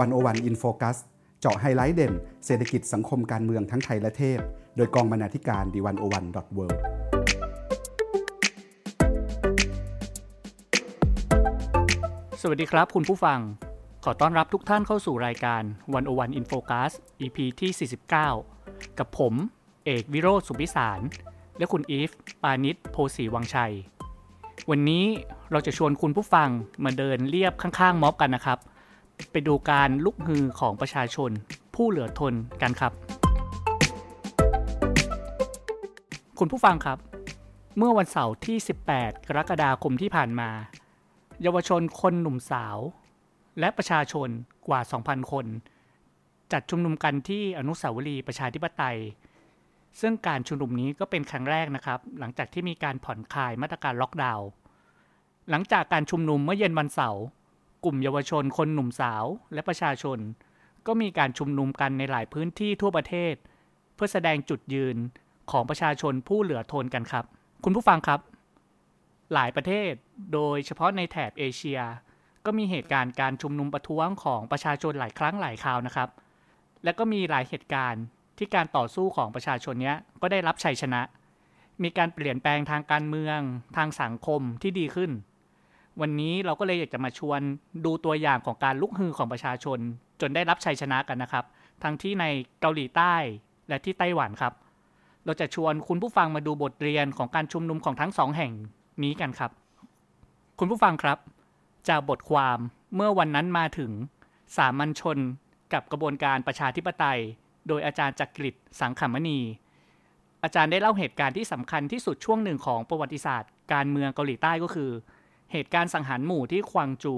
One O One In Focus เจาะไฮไลท์เด่น เศรษฐกิจสังคมการเมืองทั้งไทยและเทศ โดยกองบรรณาธิการ The One O One dot World สวัสดีครับคุณผู้ฟัง ขอต้อนรับทุกท่านเข้าสู่รายการวันโอวันอินโฟคัส EP ที่ 49 กับผม เอกวิโรธสุพิสาร และคุณอีฟ ปานิชโพสีวังชัย วันนี้เราจะชวนคุณผู้ฟังมาเดินเรียบข้างๆม็อบกันนะครับ ไปดูการลุกฮือของประชาชน ผู้เหลือทนกันครับ คุณผู้ฟังครับ เมื่อวันเสาร์ที่ 18 กรกฎาคมที่ผ่านมา เยาวชนคนหนุ่มสาว และประชาชนกว่า 2,000 คน จัดชุมนุมกันที่อนุสาวรีย์ประชาธิปไตย ซึ่งการชุมนุมนี้ก็เป็นครั้งแรกนะครับ หลังจากที่มีการผ่อนคลายมาตรการล็อกดาวน์หลังจากการชุมนุมเมื่อเย็นวันเสาร์ กลุ่มเยาวชนคนหนุ่มสาวและประชาชน ก็มีการชุมนุมกันในหลายพื้นที่ทั่วประเทศ เพื่อแสดงจุดยืนของประชาชนผู้เหลือทนกันครับ คุณผู้ฟังครับ หลายประเทศโดยเฉพาะในแถบเอเชีย ก็มีเหตุการณ์การชุมนุมประท้วงของประชาชนหลายครั้งหลายคราวนะครับ และก็มีหลายเหตุการณ์ที่การต่อสู้ของประชาชนนี้ก็ได้รับชัยชนะ มีการเปลี่ยนแปลงทางการเมือง ทางสังคมที่ดีขึ้น วันนี้เราก็เลยอยากจะมาชวนดูตัวอย่างของการลุกฮือของประชาชน จนได้รับชัยชนะกันนะครับ ทั้งที่ในเกาหลีใต้และที่ไต้หวันครับ เราจะชวนคุณผู้ฟังมาดูบทเรียนของการชุมนุมของทั้งสองแห่งนี้กันครับ คุณผู้ฟังครับ จากบทความเมื่อวันนั้นมาถึงสามัญชนกับกระบวนการประชาธิปไตย โดยอาจารย์จักริดสังขมณี อาจารย์ได้เล่าเหตุการณ์ที่สำคัญที่สุดช่วงหนึ่งของประวัติศาสตร์ การเมืองเกาหลีใต้ก็คือ เหตุการณ์สังหารหมู่ที่ควางจู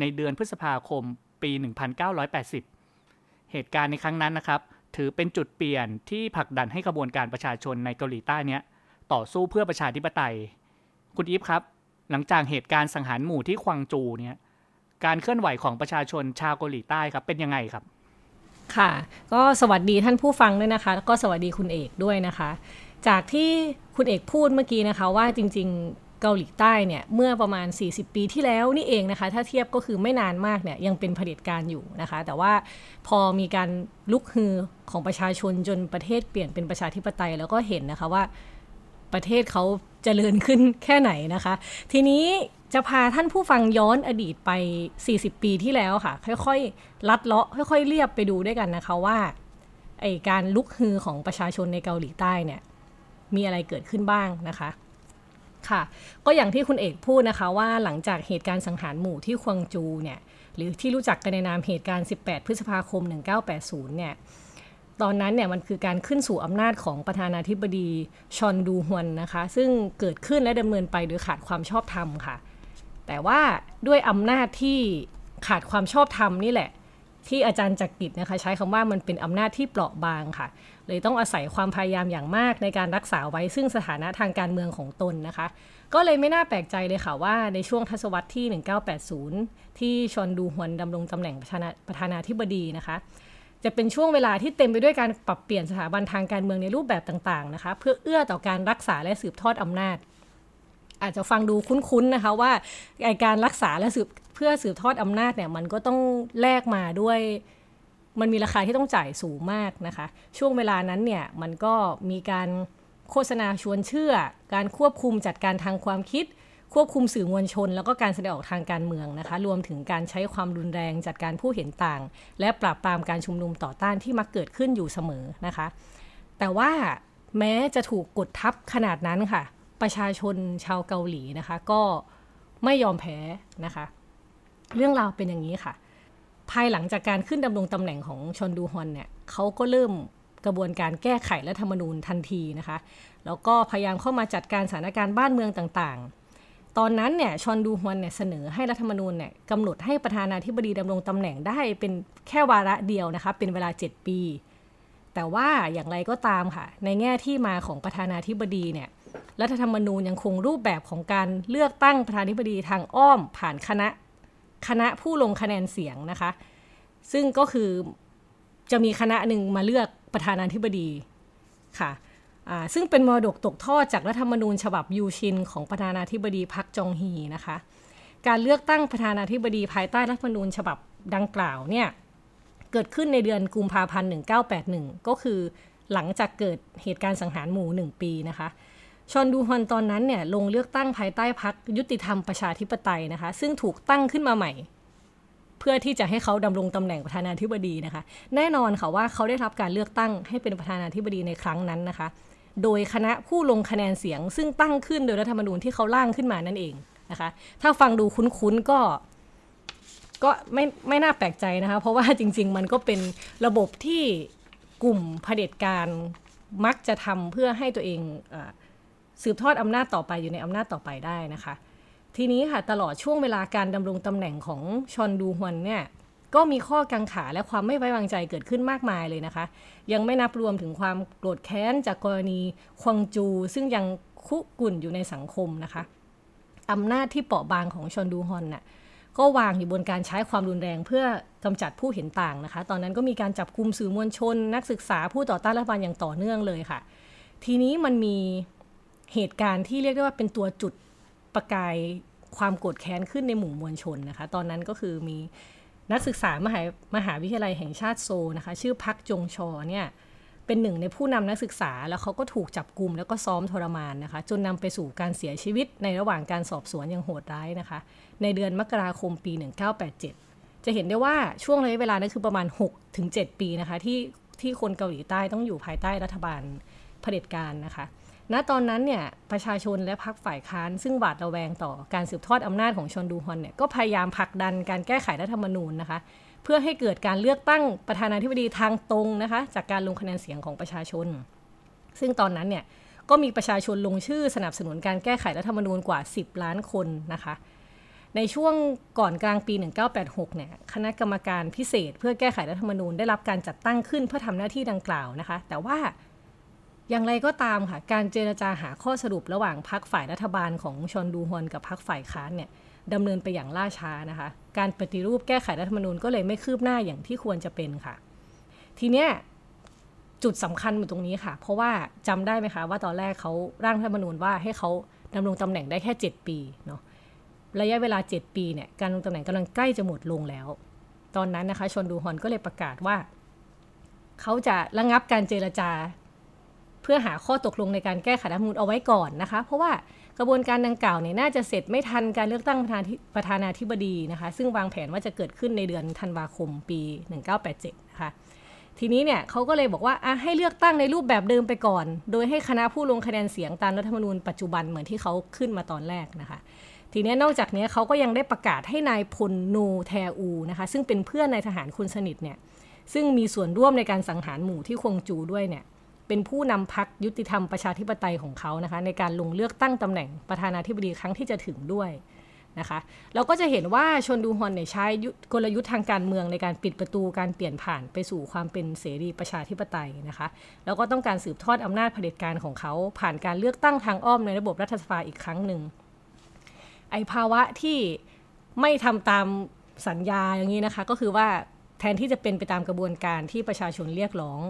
ในเดือนพฤษภาคมปี 1980 เหตุการณ์ในครั้งนั้นนะครับ ถือเป็นจุดเปลี่ยนที่ผลักดันให้กระบวนการประชาชนในเกาหลีใต้เนี้ยต่อสู้เพื่อประชาธิปไตย คุณอีฟครับ หลังจากเหตุการณ์สังหารหมู่ที่ควางจูเนี่ยการเคลื่อนไหวของประชาชนชาวเกาหลีใต้ครับเป็นยังไงครับ ค่ะ ก็สวัสดีท่านผู้ฟังด้วยนะคะ แล้วก็สวัสดีคุณเอกด้วยนะคะ จากที่คุณเอกพูดเมื่อกี้นะคะว่าจริง เกาหลีใต้เนี่ยเมื่อประมาณ 40 ปีที่แล้วนี่เองนะคะ ถ้าเทียบก็คือไม่นานมากเนี่ยยังเป็นเผด็จการอยู่นะคะ แต่ว่าพอมีการลุกฮือของประชาชนจนประเทศเปลี่ยนเป็นประชาธิปไตยแล้วก็เห็นนะคะว่าประเทศเขาจเจริญขึ้นแค่ไหนนะคะ ทีนี้จะพาท่านผู้ฟังย้อนอดีตไป 40 ปีที่แล้วค่ะ ค่อยๆ ลัดเลาะค่อยๆ เรียบไปดูด้วยกันนะคะว่าไอการลุกฮือของประชาชนในเกาหลีใต้เนี่ยมีอะไรเกิดขึ้นบ้างนะคะ ค่ะ ก็อย่างที่คุณเอกพูดนะคะว่าหลังจากเหตุการณ์สังหารหมู่ที่ควงจูเนี่ยหรือที่รู้จักกันในนามเหตุการณ์ 18 พฤษภาคม 1980 เนี่ยตอนนั้นเนี่ยมันคือการขึ้นสู่อำนาจของประธานาธิบดีชอนดูฮวนนะคะ ซึ่งเกิดขึ้นและดำเนินไปโดยขาดความชอบธรรมค่ะ แต่ว่าด้วยอำนาจที่ขาดความชอบธรรมนี่แหละ ที่อาจารย์จักริดนะคะ ใช้คำว่ามันเป็นอำนาจที่เปราะบางค่ะ เลยต้องอาศัยความพยายามอย่างมากในการรักษาไว้ซึ่งสถานะทางการเมืองของตนนะคะ ก็เลยไม่น่าแปลกใจเลยค่ะว่าในช่วงทศวรรษที่ 1980 ที่ชอนดูฮวนดำรงตำแหน่งประธานาธิบดีนะคะจะเป็นช่วงเวลาที่เต็มไปด้วยการปรับเปลี่ยนสถาบันทางการเมืองในรูปแบบต่างๆนะคะ เพื่อเอื้อต่อการรักษาและสืบทอดอำนาจ อาจจะฟังดูคุ้นๆนะคะว่าการรักษาและสืบเพื่อสืบทอดอำนาจเนี่ยมันก็ต้องแลกมาด้วย มันมีราคาที่ต้องจ่ายสูงมากนะคะ ช่วงเวลานั้นเนี่ยมันก็มีการโฆษณาชวนเชื่อ การควบคุมจัดการทางความคิด ควบคุมสื่อมวลชน แล้วก็การแสดงออกทางการเมืองนะคะ รวมถึงการใช้ความรุนแรงจัดการผู้เห็นต่าง และปราบปรามการชุมนุมต่อต้านที่มักเกิดขึ้นอยู่เสมอนะคะ แต่ว่าแม้จะถูกกดทับขนาดนั้นค่ะ ประชาชนชาวเกาหลีนะคะ ก็ไม่ยอมแพ้นะคะ เรื่องราวเป็นอย่างนี้ค่ะ ภายหลังจากการขึ้นดำรงตำแหน่งของชอนดูฮอนเนี่ยเขาก็เริ่มกระบวนการแก้ไขรัฐธรรมนูญทันทีนะคะ แล้วก็พยายามเข้ามาจัดการสถานการณ์บ้านเมืองต่างๆ ตอนนั้นเนี่ยชอนดูฮวนเนี่ยเสนอให้รัฐธรรมนูญเนี่ยกำหนดให้ประธานาธิบดีดำรงตำแหน่งได้เป็นแค่วาระเดียวนะคะเป็นเวลา 7 ปี แต่ว่าอย่างไรก็ตามค่ะ ในแง่ที่มาของประธานาธิบดีเนี่ยรัฐธรรมนูญยังคงรูปแบบของการเลือกตั้งประธานาธิบดีทางอ้อมผ่านคณะ คณะผู้ลงคะแนนเสียงนะคะ ซึ่งก็คือจะมีคณะหนึ่งมาเลือกประธานาธิบดีค่ะซึ่งเป็นมรดกตกทอดจากรัฐธรรมนูญฉบับยูชิน ของประธานาธิบดีพักจองฮีนะคะ การเลือกตั้งประธานาธิบดีภายใต้รัฐธรรมนูญฉบับดังกล่าวเนี่ยเกิดขึ้นในเดือนกุมภาพันธ์ 1981 ก็คือหลังจากเกิดเหตุการณ์สังหารหมู่ 1 ปีนะคะ ชอนดูฮอนตอนนั้นเนี่ยลงเลือกตั้งภายใต้พักยุติธรรมประชาธิปไตยนะคะ ซึ่งถูกตั้งขึ้นมาใหม่ เพื่อที่จะให้เขาดำรงตำแหน่งประธานาธิบดีนะคะ แน่นอนค่ะว่าเขาได้รับการเลือกตั้งให้เป็นประธานาธิบดีในครั้งนั้นนะคะ โดยคณะผู้ลงคะแนนเสียง ซึ่งตั้งขึ้นโดยรัฐธรรมนูญที่เขาร่างขึ้นมานั่นเองนะคะ ถ้าฟังดูคุ้นๆก็ก็ไม่ไม่น่าแปลกใจนะคะ เพราะว่าจริง ๆ มันก็เป็นระบบที่กลุ่มเผด็จการมักจะทำเพื่อให้ตัวเองอ สืบทอดอำนาจต่อไปอยู่ในอำนาจต่อไปได้นะคะ ทีนี้ค่ะตลอดช่วงเวลาการดำรงตำแหน่งของชอนดูฮวนเนี่ยก็มีข้อกังขาและความไม่ไว้วางใจเกิดขึ้นมากมายเลยนะคะ ยังไม่นับรวมถึงความโกรธแค้นจากกรณีควงจู ซึ่งยังคุกุ่นอยู่ในสังคมนะคะอำนาจที่เปราะบางของชอนดูฮอนน่ะก็วางอยู่บนการใช้ความรุนแรงเพื่อกำจัดผู้เห็นต่างนะคะ ตอนนั้นก็มีการจับกลุ่มสื่อมวลชน นักศึกษาผู้ต่อต้านรัฐบาลอย่างต่อเนื่องเลยค่ะ ทีนี้มันมี เหตุการณ์ที่เรียกได้ว่าเป็นตัวจุดประกายความโกรธแค้นขึ้นในหมู่มวลชนนะคะ ตอนนั้นก็คือมีนักศึกษามหามหาวิทยาลัยแห่งชาติโซนะคะ ชื่อพักจงชอเนี่ยเป็นหนึ่งในผู้นำนักศึกษา แล้วเขาก็ถูกจับกลุ่มแล้วก็ซ้อมทรมานนะคะ จนนำไปสู่การเสียชีวิตในระหว่างการสอบสวนอย่างโหดร้ายนะคะ ในเดือนมกราคมปี 1987 จะเห็นได้ว่าช่วงระยะเวลานั้นคือประมาณ 6-7 ปีนะคะที่ที่คนเกาหลีใต้ต้องอยู่ภายใต้รัฐบาลเผด็จการนะคะ ณตอนนั้นเนี่ยประชาชนและพรรคฝ่ายค้าน ซึ่งหวาดระแวงต่อการสืบทอดอำนาจของชอนดูฮอนเนี่ยก็พยายามผลักดันการแก้ไขรัฐธรรมนูญนะคะ เพื่อให้เกิดการเลือกตั้งประธานาธิบดีทางตรงนะคะ จากการลงคะแนนเสียงของประชาชน ซึ่งตอนนั้นเนี่ยก็มีประชาชนลงชื่อสนับสนุนการแก้ไขรัฐธรรมนูญกว่า 10 ล้านคนนะคะ ในช่วงก่อนกลางปี 1986 เนี่ย คณะกรรมการพิเศษเพื่อแก้ไขรัฐธรรมนูญได้รับการจัดตั้งขึ้นเพื่อทำหน้าที่ดังกล่าวนะคะ แต่ว่า อย่างไรก็ตามค่ะ การเจรจาหาข้อสรุประหว่างพรรคฝ่ายรัฐบาลของชอนดูฮอนกับพรรคฝ่ายค้านเนี่ยดำเนินไปอย่างล่าช้านะคะ การปฏิรูปแก้ไขรัฐธรรมนูญก็เลยไม่คืบหน้าอย่างที่ควรจะเป็นค่ะ ทีเนี้ยจุดสำคัญอยู่ตรงนี้ค่ะ เพราะว่าจำได้ไหมคะว่าตอนแรกเขาร่างรัฐธรรมนูญว่าให้เขาดำรงตำแหน่งได้แค่ 7 ปีเนาะระยะเวลา 7 ปีเนี่ยการดำรงตำแหน่งกำลังใกล้จะหมดลงแล้ว ตอนนั้นนะคะชนดูฮอนก็เลยประกาศว่า เขาจะระงับการเจรจา เพื่อหาข้อตกลงในการแก้ไขรัฐมนูญเอาไว้ก่อนนะคะ เพราะว่ากระบวนการดังกล่าวเนี่ยน่าจะเสร็จไม่ทันการเลือกตั้งประธานาธิบดีนะคะ ซึ่งวางแผนว่าจะเกิดขึ้นในเดือนธันวาคมปี 1987 นะคะทีนี้เนี่ยเขาก็เลยบอกว่าอะให้เลือกตั้งในรูปแบบเดิมไปก่อน โดยให้คณะผู้ลงคะแนนเสียงตามรัฐธรรมนูญปัจจุบันเหมือนที่เขาขึ้นมาตอนแรกนะคะ ทีนี้นอกจากนี้เขาก็ยังได้ประกาศให้นายพลโนแทอูนะคะซึ่งเป็นเพื่อนนายทหารคนสนิทเนี่ยซึ่งมีส่วนร่วมในการสังหารหมู่ที่คงจูด้วยเนี่ย เป็นผู้นำพักยุติธรรมประชาธิปไตยของเขานะคะในการลงเลือกตั้งตำแหน่งประธานาธิบดีครั้งที่จะถึงด้วยนะคะเราก็จะเห็นว่าชนดูฮอนเนี่ยใช้กลยุทธ์ทางการเมืองในการปิดประตูการเปลี่ยนผ่านไปสู่ความเป็นเสรีประชาธิปไตยนะคะแล้วก็ต้องการสืบทอดอำนาจเผด็จการของเขา ผ่านการเลือกตั้งทางอ้อมในระบบรัฐสภาอีกครั้งหนึ่งไอภาวะที่ไม่ทำตามสัญญาอย่างนี้นะคะก็คือว่าแทนที่จะเป็นไปตามกระบวนการที่ประชาชนเรียกร้อง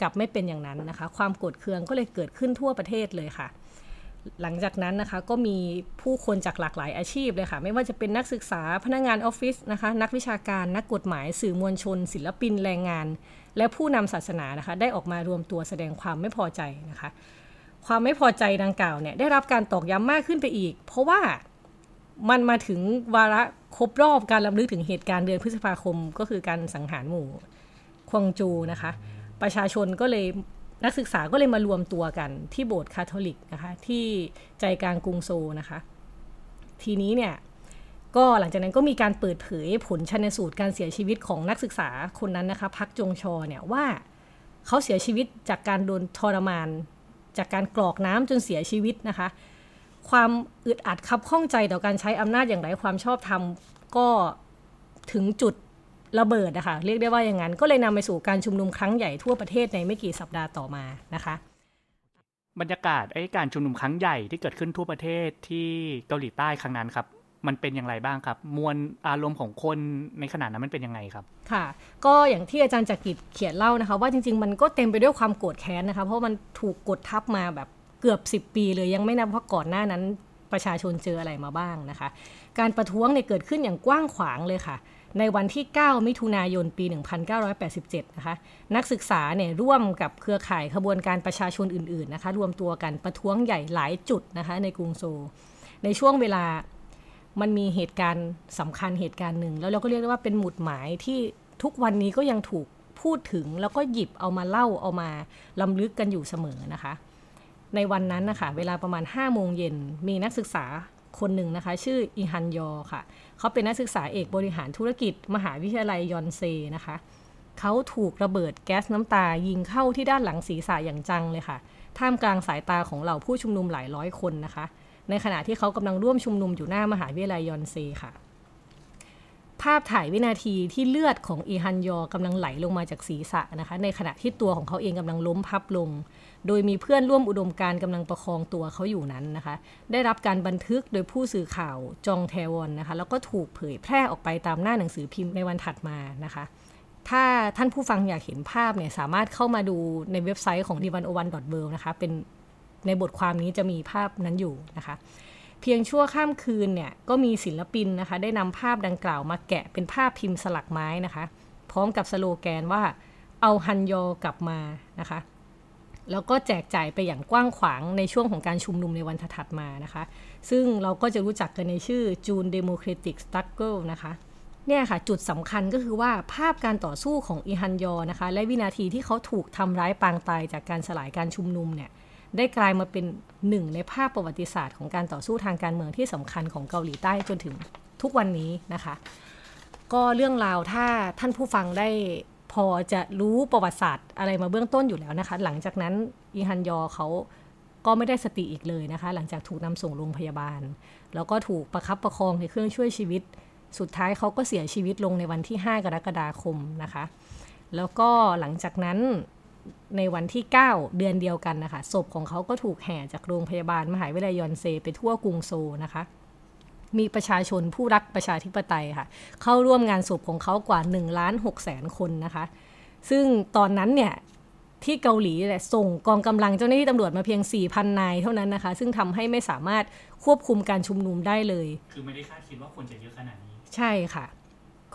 กลับไม่เป็นอย่างนั้นนะคะ ความโกรธเคืองก็เลยเกิดขึ้นทั่วประเทศเลยค่ะ หลังจากนั้นนะคะก็มีผู้คนจากหลากหลายอาชีพเลยค่ะ ไม่ว่าจะเป็นนักศึกษาพนักงงานออฟฟิศนะคะ นักวิชาการนักกฎหมายสื่อมวลชน ศิลปินแรงงาน และผู้นำศาสนานะคะ ได้ออกมารวมตัวแสดงความไม่พอใจนะคะ ความไม่พอใจดังกล่าวเนี่ยได้รับการตอกย้ำมากขึ้นไปอีก เพราะว่ามันมาถึงวาระครบรอบการลํำลึกถึงเหตุการณ์เดือนพฤษภาคม ก็คือการสังหารหมู่ควงจูนะคะ ประชาชนก็เลยนักศึกษาก็เลยมารวมตัวกันที่โบสถ์คาทอลิกนะคะที่ใจกลางกรุงโซนะคะ ทีนี้เนี่ยก็หลังจากนั้นก็มีการเปิดเผยผลชันสูตรการเสียชีวิตของนักศึกษาคนนั้นนะคะพักจงชอเนี่ยว่าเขาเสียชีวิตจากการโดนทรมาน จากการกรอกน้ำจนเสียชีวิตนะคะ ความอึดอัดคับข้องใจต่อการใช้อำนาจอย่างไรความชอบธรรมก็ถึงจุด ระเบิดนะคะเรียกได้ว่าอย่างนั้นก็เลยนำไปสู่การชุมนุมครั้งใหญ่ทั่วประเทศในไม่กี่สัปดาห์ต่อมานะคะบรรยากาศไอ้การชุมนุมครั้งใหญ่ที่เกิดขึ้นทั่วประเทศที่เกาหลีใต้ครั้งนั้นครับ มันเป็นอย่างไรบ้างครับ มวลอารมณ์ของคนในขณะนั้นมันเป็นยังไงครับ ค่ะ ก็อย่างที่อาจารย์จักริดเขียนเล่านะคะ ว่าจริง ๆ มันก็เต็มไปด้วยความโกรธแค้นนะคะ เพราะมันถูกกดทับมาแบบเกือบ 10 ปีเลยยังไม่นับว่าก่อนหน้านั้นประชาชนเจออะไรมาบ้างนะคะ การประท้วงเนี่ยเกิดขึ้นอย่างกว้างขวางเลยค่ะ ในวันที่ 9 มิถุนายน ปี 1987 นะคะ นักศึกษาเนี่ยร่วมกับเครือข่ายขบวนการประชาชนอื่นๆ นะคะ รวมตัวกันประท้วงใหญ่หลายจุดนะคะในกรุงโซลในช่วงเวลามันมีเหตุการณ์สำคัญเหตุการณ์หนึ่ง แล้วเราก็เรียกได้ว่าเป็นหมุดหมายที่ทุกวันนี้ก็ยังถูกพูดถึงแล้วก็หยิบเอามาเล่าเอามาลำลึกกันอยู่เสมอนะคะ ในวันนั้นนะคะ เวลาประมาณ5โมงเย็นมีนักศึกษา คนหนึ่งนะคะ ชื่ออิฮันยอค่ะ เขาเป็นนักศึกษาเอกบริหารธุรกิจ มหาวิทยาลัยยอนเซนะคะ เขาถูกระเบิดแก๊สน้ำตายิงเข้าที่ด้านหลังศีรษะอย่างจังเลยค่ะ ท่ามกลางสายตาของเหล่าผู้ชุมนุมหลายร้อยคนนะคะ ในขณะที่เขากำลังร่วมชุมนุมอยู่หน้ามหาวิทยาลัยยอนเซค่ะ ภาพถ่ายวินาทีที่เลือดของอีฮันยอกำลังไหลลงมาจากศีรษะนะคะ ในขณะที่ตัวของเขาเองกำลังล้มพับลง โดยมีเพื่อนร่วมอุดมการกำลังประคองตัวเขาอยู่นั้นนะคะ ได้รับการบันทึกโดยผู้สื่อข่าวจองแทวอนนะคะ แล้วก็ถูกเผยแพร่ออกไปตามหน้าหนังสือพิมพ์ในวันถัดมานะคะ ถ้าท่านผู้ฟังอยากเห็นภาพเนี่ยสามารถเข้ามาดูในเว็บไซต์ของ d 1 0 1 w o r l d นะคะเป็นในบทความนี้จะมีภาพนั้นอยู่นะคะ เพียงชั่วข้ามคืนเนี่ยก็มีศิลปินนะคะ ได้นำภาพดังกล่าวมาแกะเป็นภาพพิมพ์สลักไม้นะคะ พร้อมกับสโลแกนว่าเอาฮันยอกลับมานะคะ แล้วก็แจกจ่ายไปอย่างกว้างขวางในช่วงของการชุมนุมในวันถัดมานะคะ ซึ่งเราก็จะรู้จักกันในชื่อ June Democratic Struggle นะคะเนี่ยค่ะ จุดสำคัญก็คือว่าภาพการต่อสู้ของอีฮันยอนะคะ และวินาทีที่เขาถูกทำร้ายปางตายจากการสลายการชุมนุมเนี่ย ได้กลายมาเป็นหนึ่งในภาพประวัติศาสตร์ของการต่อสู้ทางการเมืองที่สำคัญของเกาหลีใต้จนถึงทุกวันนี้นะคะ ก็เรื่องราวถ้าท่านผู้ฟังได้พอจะรู้ประวัติศาสตร์อะไรมาเบื้องต้นอยู่แล้วนะคะ หลังจากนั้นอีฮันยอเขาก็ไม่ได้สติอีกเลยนะคะ หลังจากถูกนำส่งโรงพยาบาล แล้วก็ถูกประคับประคองในเครื่องช่วยชีวิต สุดท้ายเขาก็เสียชีวิตลงในวันที่ 5 กรกฎาคมนะคะ แล้วก็หลังจากนั้น ในวันที่ 9 เดือนเดียวกันนะคะศพของเขาก็ถูกแห่จากโรงพยาบาลมหาวิทยาลัยยอนเซไปทั่วกรุงโซลนะคะมีประชาชนผู้รักประชาธิปไตยค่ะ เข้าร่วมงานศพของเขากว่า1ล้าน6แสนคนนะคะ ซึ่งตอนนั้นเนี่ย ที่เกาหลีแหละส่งกองกำลังเจ้าหน้าที่ตำรวจมาเพียง 4,000 นายเท่านั้นนะคะ ซึ่งทำให้ไม่สามารถควบคุมการชุมนุมได้เลย คือไม่ได้คาดคิดว่าคนจะเยอะขนาดนี้ ใช่ค่ะ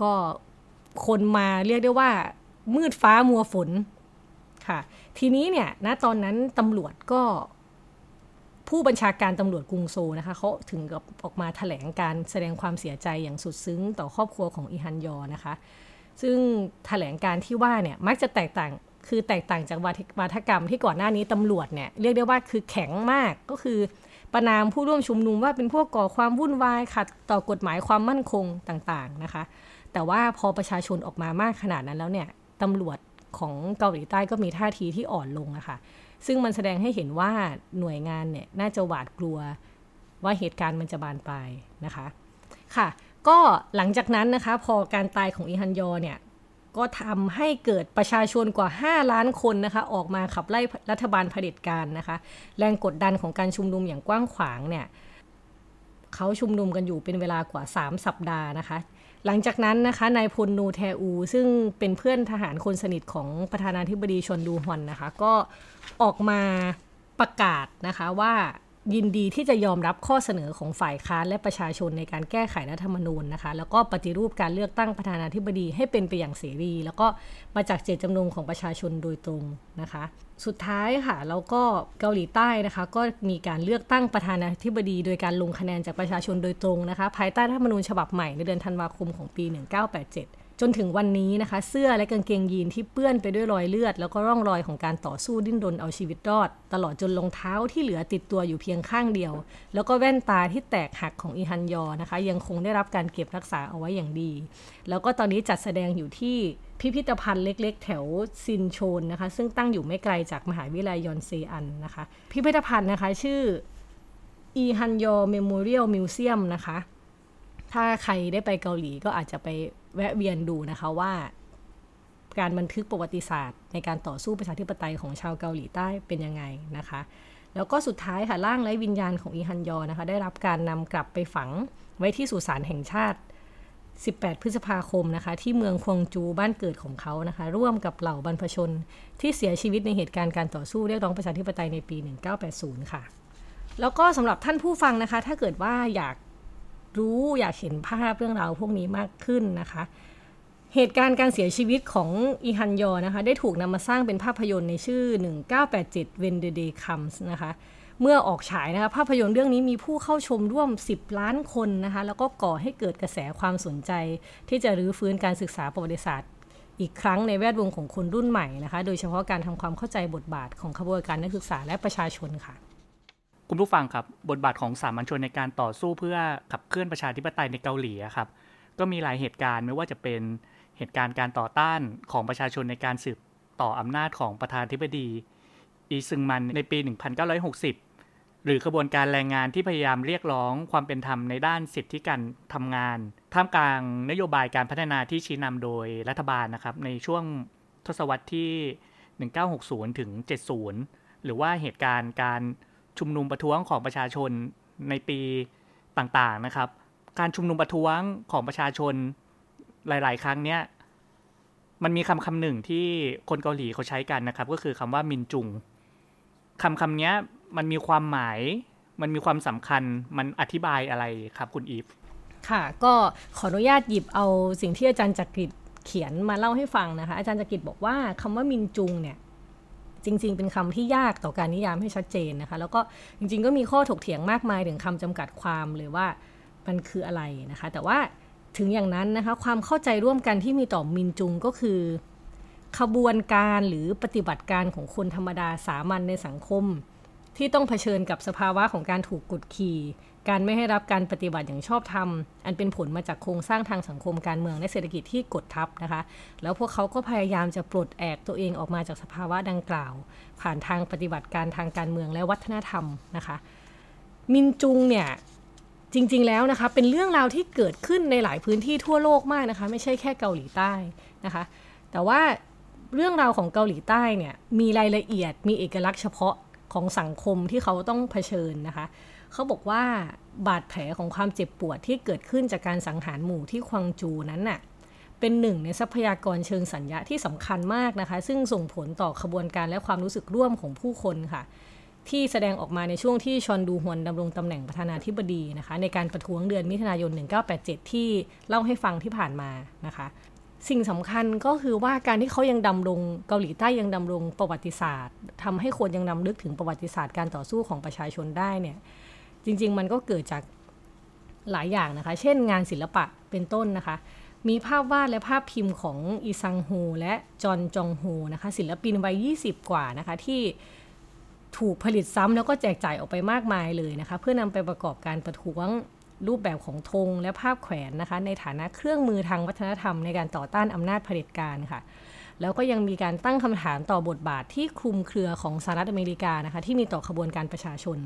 ก็คนมาเรียกได้ว่า มืดฟ้ามัวฝน ค่ะ ทีนี้เนี่ยณตอนนั้นตำรวจก็ผู้บัญชาการตำรวจกรุงโซนะคะเขาถึงกับออกมาแถลงการแสดงความเสียใจอย่างสุดซึ้งต่อครอบครัวของอีฮันยอนะคะ ซึ่งแถลงการที่ว่าเนี่ยมักจะแตกต่างคือแตกต่างจากวาทกรรมที่ก่อนหน้านี้ตำรวจเนี่ยเรียกได้ว่าคือแข็งมากก็คือประนามผู้ร่วมชุมนุมว่าเป็นพวกก่อความวุ่นวายขัดต่อกฎหมายความมั่นคงต่างๆนะคะ แต่ว่าพอประชาชนออกมามากขนาดนั้นแล้วเนี่ยตำรวจ ของเกาหลีใต้ก็มีท่าทีที่อ่อนลงนะคะซึ่งมันแสดงให้เห็นว่าหน่วยงานเนี่ยน่าจะหวาดกลัวว่าเหตุการณ์มันจะบานปลายนะคะ ค่ะ ก็หลังจากนั้นนะคะ พอการตายของอีฮันยอเนี่ยก็ทำให้เกิดประชาชนกว่า 5 ล้านคนนะคะ ออกมาขับไล่รัฐบาลเผด็จการนะคะ แรงกดดันของการชุมนุมอย่างกว้างขวางเนี่ยเขาชุมนุมกันอยู่เป็นเวลากว่า 3 สัปดาห์นะคะ หลังจากนั้นนะคะนายพลนูแทอู ซึ่งเป็นเพื่อนทหารคนสนิทของประธานาธิบดีชนดูฮอนนะคะ ก็ออกมาประกาศนะคะว่า ยินดีที่จะยอมรับข้อเสนอของฝ่ายค้านและประชาชนในการแก้ไขรัฐธรรมนูญนะคะ แล้วก็ปฏิรูปการเลือกตั้งประธานาธิบดีให้เป็นไปอย่างเสรี แล้วก็มาจากเจตจำนงของประชาชนโดยตรงนะคะ สุดท้ายค่ะแล้วก็เกาหลีใต้นะคะ ก็มีการเลือกตั้งประธานาธิบดี โดยการลงคะแนนจากประชาชนโดยตรงนะคะ ภายใต้รัฐธรรมนูญฉบับใหม่ในเดือนธันวาคมของปี 1987 จนถึงวันนี้นะคะ เสื้อและกางเกงยีนที่เปื้อนไปด้วยรอยเลือด แล้วก็ร่องรอยของการต่อสู้ดิ้นรนเอาชีวิตรอด ตลอดจนรองเท้าที่เหลือติดตัวอยู่เพียงข้างเดียว แล้วก็แว่นตาที่แตกหักของอีฮันยอนะคะ ยังคงได้รับการเก็บรักษาเอาไว้อย่างดี แล้วก็ตอนนี้จัดแสดงอยู่ที่พิพิธภัณฑ์เล็ก ๆ แถวซินโชนนะคะ ซึ่งตั้งอยู่ไม่ไกลจากมหาวิทยาลัยยอนเซอ่ะนะคะ พิพิธภัณฑ์นะคะชื่ออีฮันยอล Memorial Museum นะคะ ถ้าใครได้ไปเกาหลีก็อาจจะไปแวะเวียนดูนะคะว่า การบันทึกประวัติศาสตร์ ในการต่อสู้ประชาธิปไตยของชาวเกาหลีใต้เป็นยังไงนะคะ แล้วก็สุดท้ายค่ะร่างไร้วิญญาณของอีฮันยอลนะคะ ได้รับการนำกลับไปฝังไว้ที่สุสานแห่งชาติ 18 พฤษภาคมนะคะ ที่เมืองควงจูบ้านเกิดของเขานะคะ ร่วมกับเหล่าบรรพชน ที่เสียชีวิตในเหตุการณ์การต่อสู้เรียกร้องประชาธิปไตยในปี 1980 ค่ะ แล้วก็สำหรับท่านผู้ฟังนะคะ ถ้าเกิดว่าอยาก รู้อยากเห็นภาพเรื่องราวพวกนี้มากขึ้นนะคะ เหตุการณ์การเสียชีวิตของอีฮันยอนะคะ ได้ถูกนำมาสร้างเป็นภาพยนตร์ในชื่อ 1987 When the Day Comes นะคะ เมื่อออกฉายนะคะ ภาพยนตร์เรื่องนี้มีผู้เข้าชมร่วม 10 ล้านคนนะคะ แล้วก็ก่อให้เกิดกระแสความสนใจ ที่จะรื้อฟื้นการศึกษาประวัติศาสตร์อีกครั้งในแวดวงของคนรุ่นใหม่นะคะ โดยเฉพาะการทำความเข้าใจบทบาทของขบวนการนักศึกษาและประชาชนค่ะ คุณผู้ฟังครับบทบาทของสามัญชนในการต่อสู้เพื่อขับเคลื่อนประชาธิปไตยในเกาหลีครับก็มีหลายเหตุการณ์ไม่ว่าจะเป็นเหตุการณ์การต่อต้านของประชาชนในการสืบต่ออำนาจของประธานธิบดี อีซึงมันในปี 1960 หรือขบวนการแรงงานที่พยายามเรียกร้องความเป็นธรรมในด้านสิทธิการทำงาน ท่ามกลางนโยบายการพัฒนาที่ชี้นำโดยรัฐบาลนะครับในช่วงทศวรรษที่ 1960 ถึง 70 หรือว่าเหตุการณ์การ ชุมนุมประท้วงของประชาชนในปีต่างๆนะครับ การชุมนุมประท้วงของประชาชนหลาย ๆ ครั้งเนี้ยมันมีคำคำหนึ่งที่คนเกาหลีเขาใช้กันนะครับ ก็คือคำว่ามินจุงคำคำนี้มันมีความหมาย มันมีความสำคัญมันอธิบายอะไรครับคุณอีฟค่ะ ก็ขออนุญาตหยิบเอาสิ่งที่อาจารย์จักริดเขียนมาเล่าให้ฟังนะคะ อาจารย์จักริดบอกว่าคำว่ามินจุงเนี่ย จริง ๆ เป็นคำที่ยากต่อการนิยามให้ชัดเจนนะคะ แล้วก็จริง ๆ ก็มีข้อถกเถียงมากมายถึงคำจำกัดความเลยว่ามันคืออะไรนะคะ แต่ว่าถึงอย่างนั้นนะคะความเข้าใจร่วมกันที่มีต่อมินจุงก็คือ ขบวนการหรือปฏิบัติการของคนธรรมดาสามัญในสังคม ที่ต้องเผชิญกับสภาวะของการถูกกดขี่ การไม่ให้รับการปฏิบัติอย่างชอบธรรม อันเป็นผลมาจากโครงสร้างทางสังคมการเมืองและเศรษฐกิจที่กดทับนะคะ แล้วพวกเขาก็พยายามจะปลดแอกตัวเองออกมาจากสภาวะดังกล่าว ผ่านทางปฏิบัติการทางการเมืองและวัฒนธรรมนะคะ มินจุงเนี่ยจริงๆแล้วนะคะเป็นเรื่องราวที่เกิดขึ้นในหลายพื้นที่ทั่วโลกมากนะคะไม่ใช่แค่เกาหลีใต้นะคะ แต่ว่าเรื่องราวของเกาหลีใต้เนี่ยมีรายละเอียดมีเอกลักษณ์เฉพาะของสังคมที่เขาต้องเผชิญนะคะ เขาบอกว่าบาดแผลของความเจ็บปวดที่เกิดขึ้นจากการสังหารหมู่ที่ควังจูนั้นน่ะเป็นหนึ่งในทรัพยากรเชิงสัญญาที่สำคัญมากนะคะ ซึ่งส่งผลต่อขบวนการและความรู้สึกร่วมของผู้คนค่ะ ที่แสดงออกมาในช่วงที่ชอนดูฮวนดำรงตำแหน่งประธานาธิบดีนะคะ ในการประท้วงเดือนมิถุนายน 1987 ที่เล่าให้ฟังที่ผ่านมานะคะ สิ่งสำคัญก็คือว่าการที่เขายังดำรงเกาหลีใต้ยังดำรงประวัติศาสตร์ทำให้คนยังนำลึกถึงประวัติศาสตร์การต่อสู้ของประชาชนได้เนี่ย จริง ๆ มันก็เกิดจากหลายอย่างนะคะ เช่นงานศิลปะเป็นต้นนะคะ มีภาพวาดและภาพพิมพ์ของอีซังโฮและจอนจองโฮนะคะ ศิลปินวัย 20 กว่านะคะ ที่ถูกผลิตซ้ำแล้วก็แจกจ่ายออกไปมากมายเลยนะคะ เพื่อนำไปประกอบการประท้วงรูปแบบของธงและภาพแขวนนะคะ ในฐานะเครื่องมือทางวัฒนธรรมในการต่อต้านอำนาจเผด็จการค่ะ แล้วก็ยังมีการตั้งคำถามต่อบทบาทที่คลุมเครือของสหรัฐอเมริกานะคะ ที่มีต่อขบวนการประชาชน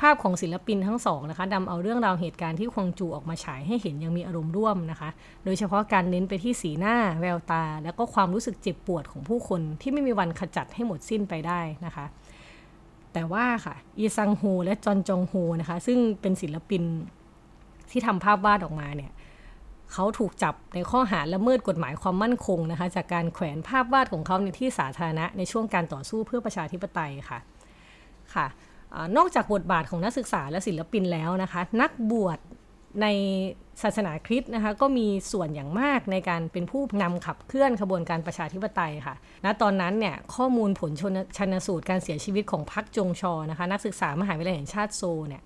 ภาพของศิลปินทั้งสองนะคะนำเอาเรื่องราวเหตุการณ์ที่ควงจูออกมาฉายให้เห็นยังมีอารมณ์ร่วมนะคะ โดยเฉพาะการเน้นไปที่สีหน้า แววตา แล้วก็ความรู้สึกเจ็บปวดของผู้คนที่ไม่มีวันขจัดให้หมดสิ้นไปได้นะคะ แต่ว่าค่ะอีซังโฮและจอนจองโฮนะคะ ซึ่งเป็นศิลปินที่ทำภาพวาดออกมาเนี่ยเขาถูกจับในข้อหาละเมิดกฎหมายความมั่นคงนะคะ จากการแขวนภาพวาดของเขาในที่สาธารณะในช่วงการต่อสู้เพื่อประชาธิปไตยค่ะค่ะ นอกจากบทบาทของนักศึกษาและศิลปินแล้วนะคะ นักบวชในศาสนาคริสต์นะคะก็มีส่วนอย่างมากในการเป็นผู้นำขับเคลื่อนขบวนการประชาธิปไตยค่ะ ณ ตอนนั้นเนี่ยข้อมูลผลชันชันสูตรการเสียชีวิตของพักจงชอลนะคะ นักศึกษามหาวิทยาลัยแห่งชาติโซลเนี่ย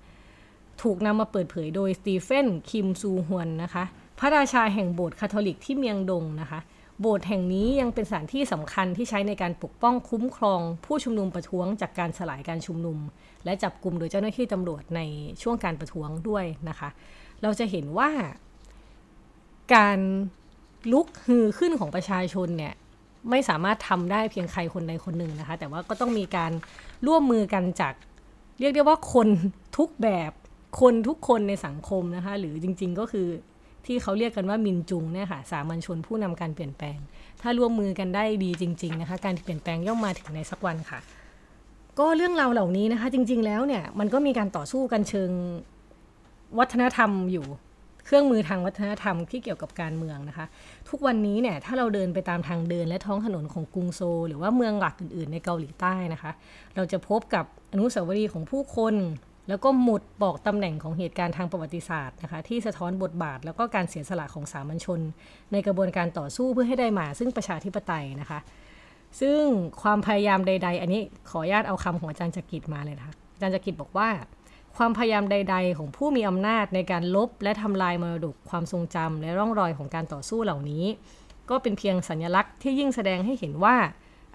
ถูกนำมาเปิดเผยโดยสตีเฟนคิมซูฮวนนะคะ พระราชาแห่งโบสถ์คาทอลิกที่เมียงดงนะคะ โบสถ์แห่งนี้ยังเป็นสถานที่สำคัญที่ใช้ในการปกป้องคุ้มครอง ผู้ชุมนุมประท้วงจากการสลายการชุมนุม และจับกลุ่มโดยเจ้าหน้าที่ตำรวจในช่วงการประท้วงด้วยนะคะ เราจะเห็นว่าการลุกฮือขึ้นของประชาชนเนี่ยไม่สามารถทำได้เพียงใครคนใดคนหนึ่งนะคะ แต่ว่าก็ต้องมีการร่วมมือกันจาก เรียกได้ว่าคนทุกแบบคนทุกคนในสังคมนะคะ หรือจริงๆก็คือที่เขาเรียกกันว่ามินจุงเนี่ยค่ะสามัญชนผู้นำการเปลี่ยนแปลง ถ้าร่วมมือกันได้ดีจริง ๆนะคะ การเปลี่ยนแปลงย่อมมาถึงในสักวันค่ะ ก็เรื่องราวเหล่านี้นะคะ จริง ๆ แล้วเนี่ยมันก็มีการต่อสู้กันเชิงวัฒนธรรมอยู่ เครื่องมือทางวัฒนธรรมที่เกี่ยวกับการเมืองนะคะ ทุกวันนี้เนี่ยถ้าเราเดินไปตามทางเดินและท้องถนนของกรุงโซ หรือว่าเมืองหลักอื่น ๆ ในเกาหลีใต้นะคะ เราจะพบกับอนุสาวรีย์ของผู้คน แล้วก็หมุดบอกตำแหน่งของเหตุการณ์ทางประวัติศาสตร์นะคะที่สะท้อนบทบาท แล้วก็การเสียสละของสามัญชน ในกระบวนการต่อสู้เพื่อให้ได้มาซึ่งประชาธิปไตยนะคะ ซึ่งความพยายามใด ๆ อันนี้ขออนุญาตเอาคำของอาจารย์จักริดมาเลยนะคะอาจารย์จักริดบอกว่า ความพยายามใด ๆ ของผู้มีอำนาจในการลบและทำลายมรดกความทรงจำและร่องรอยของการต่อสู้เหล่านี้ ก็เป็นเพียงสัญลักษณ์ที่ยิ่งแสดงให้เห็นว่า